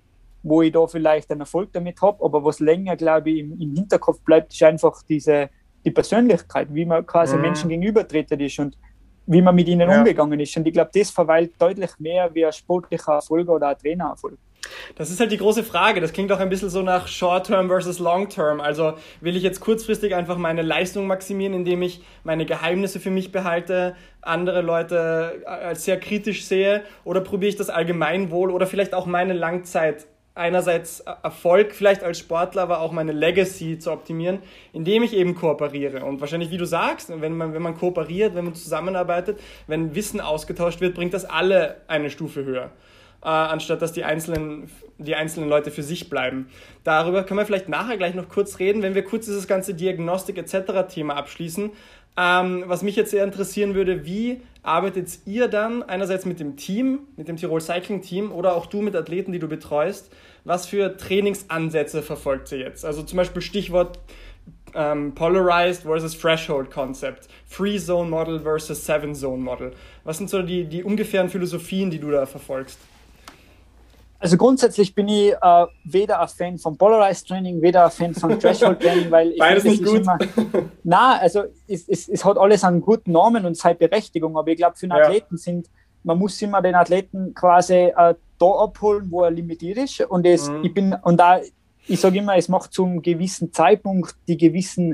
wo ich da vielleicht einen Erfolg damit habe, aber was länger, glaube ich, im, im Hinterkopf bleibt, ist einfach diese, die Persönlichkeit, wie man quasi mhm. Menschen gegenübertreten ist und wie man mit ihnen ja. umgegangen ist. Und ich glaube, das verweilt deutlich mehr wie ein sportlicher Erfolg oder ein Trainererfolg. Das ist halt die große Frage. Das klingt auch ein bisschen so nach Short-Term versus Long-Term. Also will ich jetzt kurzfristig einfach meine Leistung maximieren, indem ich meine Geheimnisse für mich behalte, andere Leute als sehr kritisch sehe, oder probiere ich das Allgemeinwohl oder vielleicht auch meine Langzeit einerseits Erfolg vielleicht als Sportler, aber auch meine Legacy zu optimieren, indem ich eben kooperiere. Und wahrscheinlich, wie du sagst, wenn man, wenn man kooperiert, wenn man zusammenarbeitet, wenn Wissen ausgetauscht wird, bringt das alle eine Stufe höher. Äh, anstatt dass die einzelnen, die einzelnen Leute für sich bleiben. Darüber können wir vielleicht nachher gleich noch kurz reden, wenn wir kurz dieses ganze Diagnostik etc. Thema abschließen. Ähm, was mich jetzt sehr interessieren würde, wie arbeitet ihr dann einerseits mit dem Team, mit dem Tirol Cycling Team oder auch du mit Athleten, die du betreust? Was für Trainingsansätze verfolgt ihr jetzt? Also zum Beispiel Stichwort ähm, Polarized versus Threshold Concept, Free Zone Model versus Seven Zone Model. Was sind so die, die ungefähren Philosophien, die du da verfolgst? Also grundsätzlich bin ich äh, weder ein Fan von Polarized Training, weder ein Fan von Threshold Training, weil ich Beides nicht gut. Immer, na, also es, es, es, hat alles einen guten Namen und seine Berechtigung, aber ich glaube für einen ja. Athleten sind, man muss immer den Athleten quasi äh, da abholen, wo er limitiert ist und es, mhm. ich bin und da ich sage immer, es macht zum gewissen Zeitpunkt die gewissen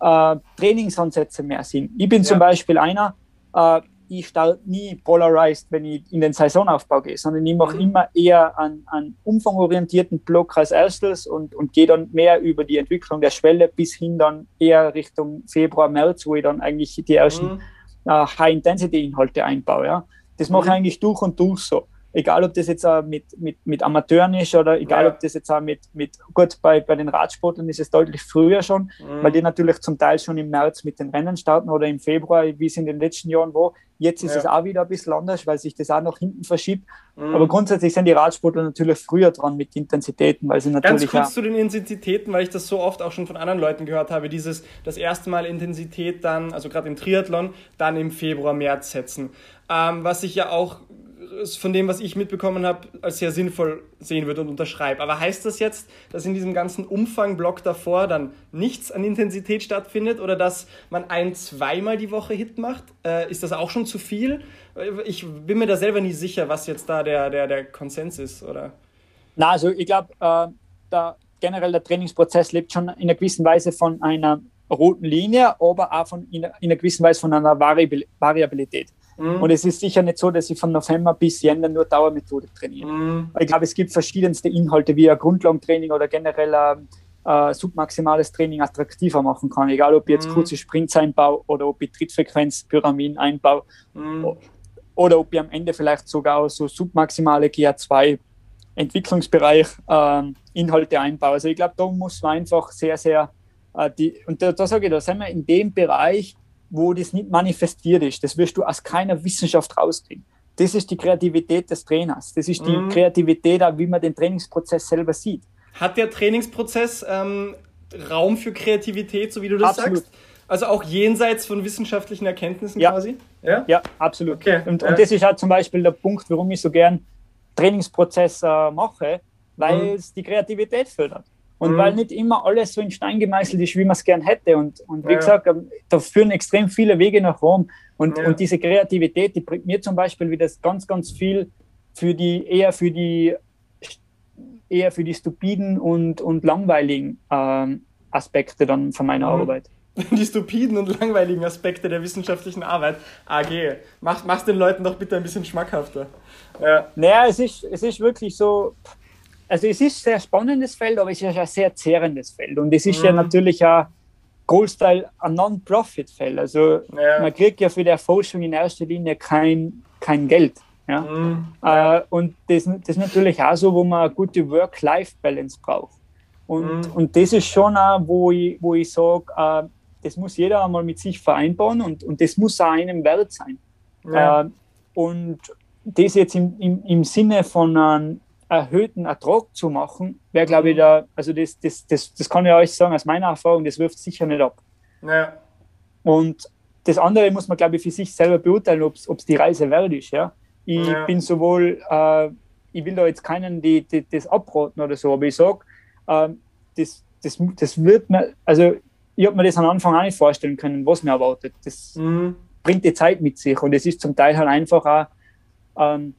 äh, Trainingsansätze mehr Sinn. Ich bin ja. zum Beispiel einer, äh, ich starte nie polarized, wenn ich in den Saisonaufbau gehe, sondern ich mache mhm. immer eher einen, einen umfangorientierten Block als erstes und, und gehe dann mehr über die Entwicklung der Schwelle bis hin dann eher Richtung Februar, März, wo ich dann eigentlich die ersten mhm. uh, High-Intensity-Inhalte einbaue. Ja. Das mache ich mhm. eigentlich durch und durch so egal ob das jetzt auch mit, mit, mit Amateuren ist oder egal ja. ob das jetzt auch mit, mit gut, bei, bei den Radsportlern ist es deutlich früher schon, mhm. weil die natürlich zum Teil schon im März mit den Rennen starten oder im Februar, wie es in den letzten Jahren war. Jetzt ist ja. es auch wieder ein bisschen anders, weil sich das auch nach hinten verschiebt. Mhm. Aber grundsätzlich sind die Radsportler natürlich früher dran mit Intensitäten, weil sie natürlich. Ganz kurz zu den Intensitäten, weil ich das so oft auch schon von anderen Leuten gehört habe, dieses das erste Mal Intensität dann, also gerade im Triathlon, dann im Februar, März setzen. Ähm, was ich ja auch von dem, was ich mitbekommen habe, als sehr sinnvoll sehen würde und unterschreibe. Aber heißt das jetzt, dass in diesem ganzen Umfangblock davor dann nichts an Intensität stattfindet oder dass man ein-, zweimal die Woche Hit macht? Äh, ist das auch schon zu viel? Ich bin mir da selber nie sicher, was jetzt da der, der, der Konsens ist, oder? Na, also ich glaube, äh, der, generell der Trainingsprozess lebt schon in einer gewissen Weise von einer roten Linie, aber auch von, in, in einer gewissen Weise von einer Variabilität. Mhm. Und es ist sicher nicht so, dass ich von November bis Jänner nur Dauermethode trainiere. Mhm. Ich glaube, es gibt verschiedenste Inhalte, wie ein Grundlagentraining oder generell ein äh, submaximales Training attraktiver machen kann. Egal, ob ich jetzt mhm. kurze Sprints einbaue oder ob ich Trittfrequenzpyramiden einbaue mhm. oder ob ich am Ende vielleicht sogar so submaximale GA2 Entwicklungsbereich äh, Inhalte einbaue. Also ich glaube, da muss man einfach sehr, sehr äh, die, und da, da sage ich, da sind wir in dem Bereich, wo das nicht manifestiert ist. Das wirst du aus keiner Wissenschaft rauskriegen. Das ist die Kreativität des Trainers. Das ist die mhm. Kreativität, wie man den Trainingsprozess selber sieht. Hat der Trainingsprozess ähm, Raum für Kreativität, so wie du das absolut. sagst? Also auch jenseits von wissenschaftlichen Erkenntnissen ja. quasi? Ja, ja absolut. Okay. Und, ja. und das ist halt zum Beispiel der Punkt, warum ich so gern Trainingsprozess äh, mache, weil mhm. es die Kreativität fördert. Und mhm. weil nicht immer alles so in Stein gemeißelt ist, wie man es gern hätte. Und, und wie ja. gesagt, ähm, da führen extrem viele Wege nach Rom. Und, ja. und diese Kreativität, die bringt mir zum Beispiel wieder ganz, ganz viel für die, eher für die, eher für die stupiden und, und langweiligen ähm, Aspekte dann von meiner mhm. Arbeit. Die stupiden und langweiligen Aspekte der wissenschaftlichen Arbeit. AG. Mach, mach's den Leuten doch bitte ein bisschen schmackhafter. Ja. Naja, es ist, es ist wirklich so, also es ist ein sehr spannendes Feld, aber es ist ein sehr zehrendes Feld. Und es ist mhm. ja natürlich ein Großteil ein Non-Profit-Feld. Also ja. man kriegt ja für die Forschung in erster Linie kein, kein Geld. Ja? Mhm. Äh, und das, das ist natürlich auch so, wo man eine gute Work-Life-Balance braucht. Und, mhm. und das ist schon auch, wo ich, wo ich sage, äh, das muss jeder einmal mit sich vereinbaren und, und das muss auch einem wert sein. Ja. Äh, und das jetzt im, im, im Sinne von einem erhöhten Ertrag zu machen, wäre, glaube ich, da, also das, das, das, das kann ich euch sagen, aus meiner Erfahrung, das wirft sicher nicht ab. Ja. Und das andere muss man, glaube ich, für sich selber beurteilen, ob es die Reise wert ist. Ja? Ich ja. bin sowohl, äh, ich will da jetzt keinen die, die, das abraten oder so, aber ich sage, äh, das, das, das wird mir, also ich habe mir das am Anfang auch nicht vorstellen können, was mir erwartet. Das mhm. bringt die Zeit mit sich und es ist zum Teil halt einfach auch ähm,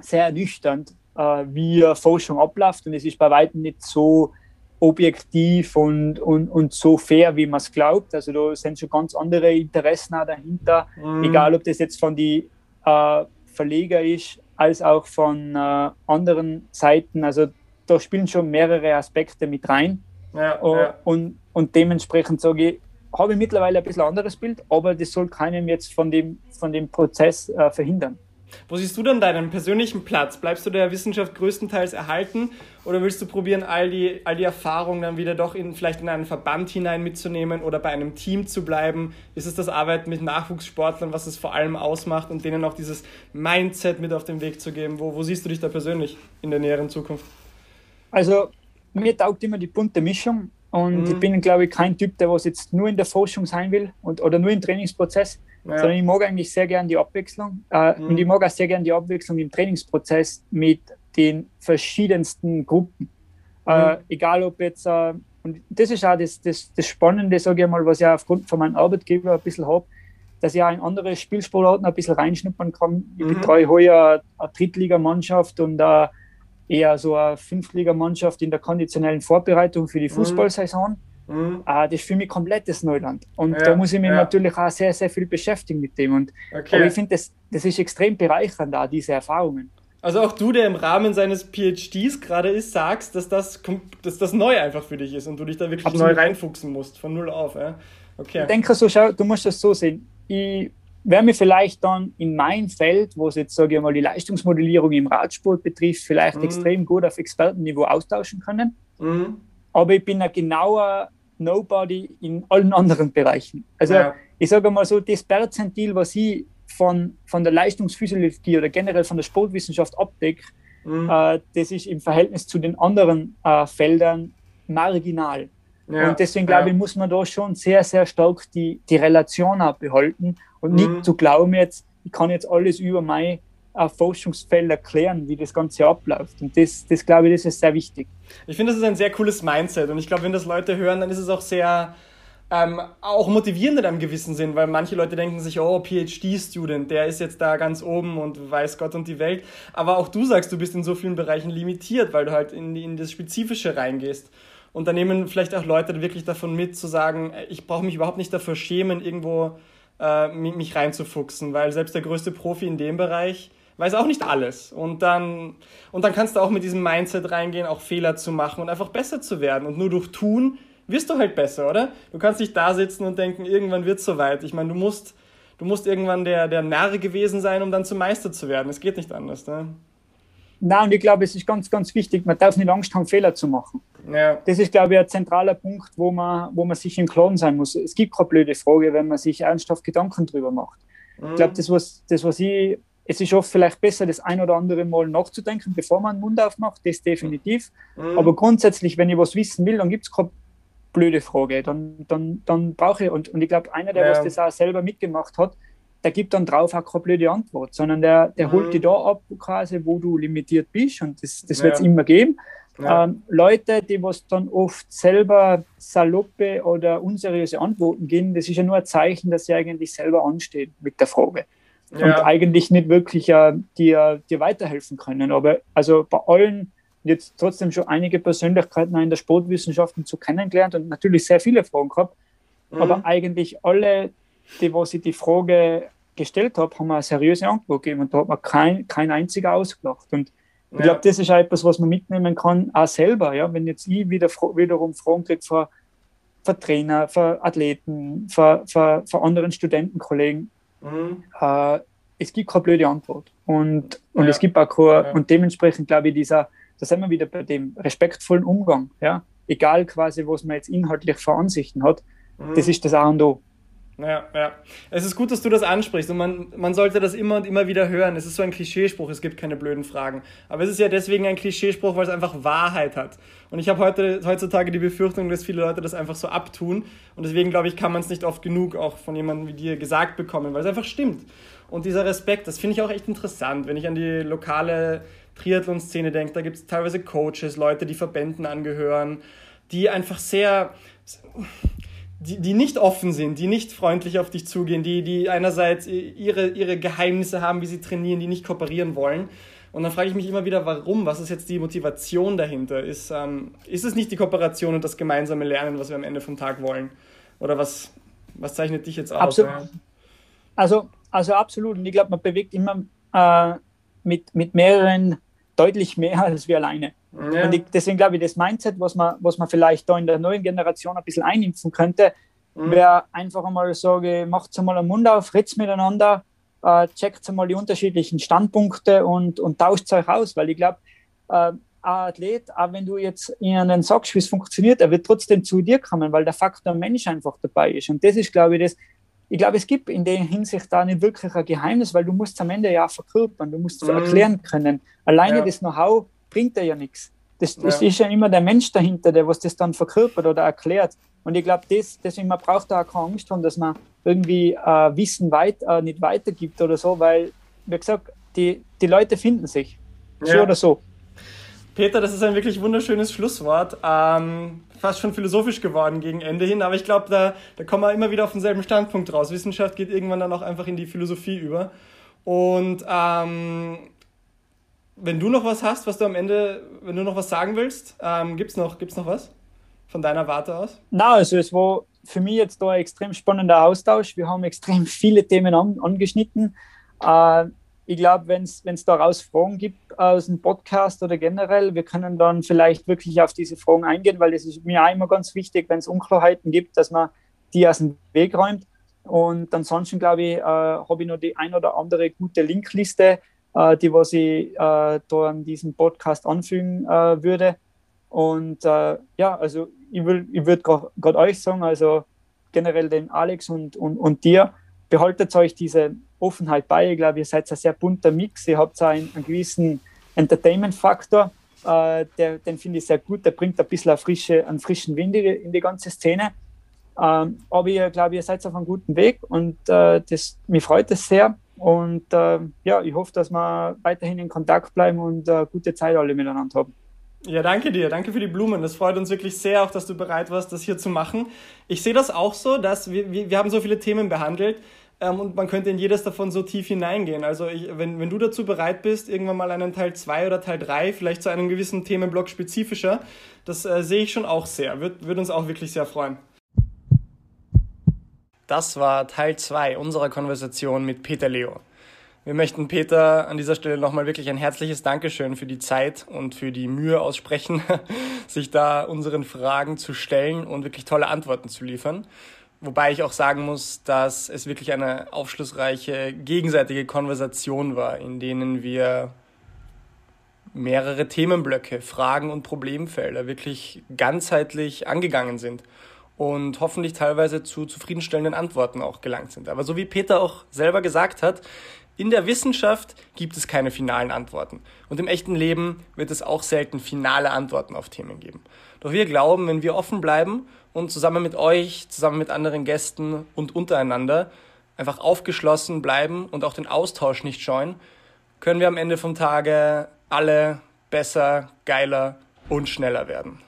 sehr ernüchternd, wie Forschung abläuft. Und es ist bei weitem nicht so objektiv und, und, und so fair, wie man es glaubt. Also da sind schon ganz andere Interessen auch dahinter, mhm. egal ob das jetzt von den äh, Verleger ist, als auch von äh, anderen Seiten. Also da spielen schon mehrere Aspekte mit rein. Ja, und, ja. und, und, dementsprechend sage ich, habe ich mittlerweile ein bisschen anderes Bild, aber das soll keinem jetzt von dem, von dem Prozess äh, verhindern. Wo siehst du dann deinen persönlichen Platz? Bleibst du der Wissenschaft größtenteils erhalten oder willst du probieren, all die, all die Erfahrungen dann wieder doch in, vielleicht in einen Verband hinein mitzunehmen oder bei einem Team zu bleiben? Ist es das Arbeiten mit Nachwuchssportlern, was es vor allem ausmacht und denen auch dieses Mindset mit auf den Weg zu geben? Wo, wo siehst du dich da persönlich in der näheren Zukunft? Also, mir taugt immer die bunte Mischung und mhm. ich bin, glaube ich, kein Typ, der was jetzt nur in der Forschung sein will und, oder nur im Trainingsprozess ja. sondern ich mag eigentlich sehr gern die Abwechslung. Äh, mhm. Und ich mag auch sehr gern die Abwechslung im Trainingsprozess mit den verschiedensten Gruppen. Äh, mhm. egal ob jetzt, äh, und das ist auch das, das, das Spannende, sage ich mal, was ich aufgrund von meinem Arbeitgeber ein bisschen habe, dass ich auch in andere Spielsportarten ein bisschen reinschnuppern kann. Ich mhm. betreue heuer eine Drittligamannschaft und eher so eine Fünftligamannschaft in der konditionellen Vorbereitung für die mhm. Fußballsaison. Mhm. Ah, das ist für mich komplettes Neuland. Und ja, da muss ich mich ja. natürlich auch sehr, sehr viel beschäftigen mit dem. Und, okay. Aber ich finde, das, das ist extrem bereichernd, da diese Erfahrungen. Also auch du, der im Rahmen seines PhDs gerade ist, sagst, dass das, dass das neu einfach für dich ist und du dich da wirklich Absolut. neu reinfuchsen musst, von null auf. Ja? Okay. Ich denke so, schau, du musst das so sehen. Ich werde mich vielleicht dann in mein Feld, wo es jetzt, sage ich mal, die Leistungsmodellierung im Radsport betrifft, vielleicht mhm. extrem gut auf Expertenniveau austauschen können. Mhm. Aber ich bin ein genauer Nobody in allen anderen Bereichen. Also ja. ich sage mal so, das Perzentil, was ich von, von der Leistungsphysiologie oder generell von der Sportwissenschaft abdecke, mhm. äh, das ist im Verhältnis zu den anderen äh, Feldern marginal. Ja. Und deswegen glaube ich, muss man da schon sehr, sehr stark die, die Relation behalten und mhm. nicht zu glauben jetzt, ich kann jetzt alles über mein äh, Forschungsfeld erklären, wie das Ganze abläuft. Und das, das glaube ich, das ist sehr wichtig. Ich finde, das ist ein sehr cooles Mindset. Und ich glaube, wenn das Leute hören, dann ist es auch sehr ähm, auch motivierend in einem gewissen Sinn, weil manche Leute denken sich, oh, PhD-Student, der ist jetzt da ganz oben und weiß Gott und die Welt. Aber auch du sagst, du bist in so vielen Bereichen limitiert, weil du halt in, in das Spezifische reingehst. Und da nehmen vielleicht auch Leute wirklich davon mit, zu sagen, ich brauche mich überhaupt nicht dafür schämen, irgendwo äh, mich reinzufuchsen, weil selbst der größte Profi in dem Bereich weiß auch nicht alles. Und dann, und dann kannst du auch mit diesem Mindset reingehen, auch Fehler zu machen und einfach besser zu werden. Und nur durch Tun wirst du halt besser, oder? Du kannst nicht da sitzen und denken, irgendwann wird es soweit. Ich meine, du musst, du musst irgendwann der, der Narr gewesen sein, um dann zum Meister zu werden. Es geht nicht anders, ne? Nein, und ich glaube, es ist ganz, ganz wichtig, man darf nicht Angst haben, Fehler zu machen. Ja. Das ist, glaube ich, ein zentraler Punkt, wo man, wo man sich im Klaren sein muss. Es gibt keine blöde Frage, wenn man sich ernsthaft Gedanken drüber macht. Mhm. Ich glaube, das was, das, was ich, es ist oft vielleicht besser, das ein oder andere Mal nachzudenken, bevor man den Mund aufmacht, das definitiv. Mhm. Aber grundsätzlich, wenn ich was wissen will, dann gibt es keine blöde Frage. Dann, dann, dann brauche ich, und, und ich glaube, einer, der ja. was das auch selber mitgemacht hat, der gibt dann drauf auch keine blöde Antwort, sondern der, der mhm. holt dich da ab, quasi, wo du limitiert bist und das, das wird es immer geben. Ja. Ähm, Leute, die was dann oft selber saloppe oder unseriöse Antworten geben, das ist ja nur ein Zeichen, dass sie eigentlich selber anstehen mit der Frage. Ja. Und eigentlich nicht wirklich äh, dir, dir weiterhelfen können. Aber also bei allen jetzt trotzdem schon einige Persönlichkeiten in der Sportwissenschaften zu kennengelernt und natürlich sehr viele Fragen gehabt. Mhm. Aber eigentlich alle, die, wo ich die Frage gestellt habe, haben wir eine seriöse Antwort gegeben und da hat man kein, kein einziger ausgelacht. Und ich glaube, das ist auch etwas, was man mitnehmen kann, auch selber. Ja? Wenn jetzt ich wieder, wiederum Fragen kriege von, von Trainer, von Athleten, von, von, von anderen Studentenkollegen, mhm. äh, es gibt keine blöde Antwort. Und, und ja. es gibt auch keine, ja. und dementsprechend glaube ich, dieser, da sind wir wieder bei dem respektvollen Umgang. Ja? Egal quasi, was man jetzt inhaltlich für Ansichten hat, mhm. das ist das A und O. Ja, ja. Es ist gut, dass du das ansprichst und man, man sollte das immer und immer wieder hören. Es ist so ein Klischeespruch, es gibt keine blöden Fragen. Aber es ist ja deswegen ein Klischeespruch, weil es einfach Wahrheit hat. Und ich habe heute, heutzutage die Befürchtung, dass viele Leute das einfach so abtun. Und deswegen glaube ich, kann man es nicht oft genug auch von jemandem wie dir gesagt bekommen, weil es einfach stimmt. Und dieser Respekt, das finde ich auch echt interessant, wenn ich an die lokale Triathlon-Szene denke. Da gibt es teilweise Coaches, Leute, die Verbänden angehören, die einfach sehr die, die nicht offen sind, die nicht freundlich auf dich zugehen, die, die einerseits ihre, ihre Geheimnisse haben, wie sie trainieren, die nicht kooperieren wollen. Und dann frage ich mich immer wieder, warum? Was ist jetzt die Motivation dahinter? Ist, ähm, ist es nicht die Kooperation und das gemeinsame Lernen, was wir am Ende vom Tag wollen? Oder was, was zeichnet dich jetzt aus? Absolut. Also, also absolut. Und ich glaube, man bewegt immer äh, mit, mit mehreren deutlich mehr als wir alleine. Ja. Und ich, deswegen glaube ich, das Mindset, was man, was man vielleicht da in der neuen Generation ein bisschen einimpfen könnte, mhm. wäre einfach einmal sage, macht einmal einen Mund auf, redet miteinander, äh, checkt einmal die unterschiedlichen Standpunkte und, und tauscht euch aus, weil ich glaube, äh, ein Athlet, auch wenn du jetzt ihnen sagst, wie es funktioniert, er wird trotzdem zu dir kommen, weil der Faktor Mensch einfach dabei ist. Und das ist, glaube ich, das, ich glaube, es gibt in der Hinsicht da nicht wirklich ein Geheimnis, weil du musst am Ende ja verkörpern, du musst mhm. erklären können. Alleine ja. das Know-how bringt dir ja nichts. Das, das ja. ist ja immer der Mensch dahinter, der was das dann verkörpert oder erklärt. Und ich glaube, das, deswegen man braucht da auch keine Angst haben, dass man irgendwie äh, Wissen weit, äh, nicht weitergibt oder so, weil, wie gesagt, die, die Leute finden sich. So ja. oder so. Peter, das ist ein wirklich wunderschönes Schlusswort. Ähm, fast schon philosophisch geworden gegen Ende hin, aber ich glaube, da, da kommen wir immer wieder auf denselben Standpunkt raus. Wissenschaft geht irgendwann dann auch einfach in die Philosophie über. Und ähm, wenn du noch was hast, was du am Ende, wenn du noch was sagen willst, ähm, gibt es noch, gibt's noch was von deiner Warte aus? Na, also es war für mich jetzt da ein extrem spannender Austausch. Wir haben extrem viele Themen an, angeschnitten. Äh, ich glaube, wenn es daraus Fragen gibt aus dem Podcast oder generell, wir können dann vielleicht wirklich auf diese Fragen eingehen, weil das ist mir auch immer ganz wichtig, wenn es Unklarheiten gibt, dass man die aus dem Weg räumt. Und ansonsten, glaube ich, äh, habe ich noch die ein oder andere gute Linkliste, äh, die was ich äh, da an diesem Podcast anfügen äh, würde. Und äh, ja, also ich, ich würde gerade euch sagen, also generell den Alex und, und, und dir, behaltet euch diese Offenheit bei. Ich glaube, ihr seid ein sehr bunter Mix. Ihr habt einen, einen gewissen Entertainment-Faktor, äh, den finde ich sehr gut. Der bringt ein bisschen eine frische, einen frischen Wind in die ganze Szene. Ähm, aber ich glaube, ihr seid auf einem guten Weg und äh, das, mich freut es sehr. Und äh, ja, ich hoffe, dass wir weiterhin in Kontakt bleiben und äh, gute Zeit alle miteinander haben. Ja, danke dir. Danke für die Blumen. Das freut uns wirklich sehr, auch dass du bereit warst, das hier zu machen. Ich sehe das auch so, dass wir, wir, wir haben so viele Themen behandelt ähm, und man könnte in jedes davon so tief hineingehen. Also ich, wenn, wenn du dazu bereit bist, irgendwann mal einen Teil 2 oder Teil 3, vielleicht zu einem gewissen Themenblock spezifischer, das äh, sehe ich schon auch sehr. Würde würd uns auch wirklich sehr freuen. Das war Teil 2 unserer Konversation mit Peter Leo. Wir möchten Peter an dieser Stelle nochmal wirklich ein herzliches Dankeschön für die Zeit und für die Mühe aussprechen, sich da unseren Fragen zu stellen und wirklich tolle Antworten zu liefern. Wobei ich auch sagen muss, dass es wirklich eine aufschlussreiche gegenseitige Konversation war, in denen wir mehrere Themenblöcke, Fragen und Problemfelder wirklich ganzheitlich angegangen sind und hoffentlich teilweise zu zufriedenstellenden Antworten auch gelangt sind. Aber so wie Peter auch selber gesagt hat, in der Wissenschaft gibt es keine finalen Antworten. Und im echten Leben wird es auch selten finale Antworten auf Themen geben. Doch wir glauben, wenn wir offen bleiben und zusammen mit euch, zusammen mit anderen Gästen und untereinander einfach aufgeschlossen bleiben und auch den Austausch nicht scheuen, können wir am Ende vom Tage alle besser, geiler und schneller werden.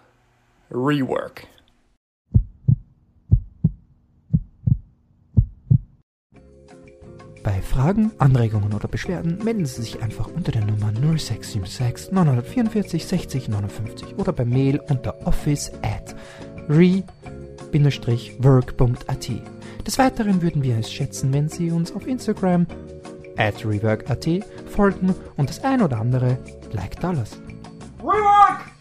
Rework. Bei Fragen, Anregungen oder Beschwerden melden Sie sich einfach unter der Nummer 0676 944 60 59 oder per Mail unter office at re-work.at. Des Weiteren würden wir es schätzen, wenn Sie uns auf Instagram at rework.at folgen und das ein oder andere Like da lassen. Rework!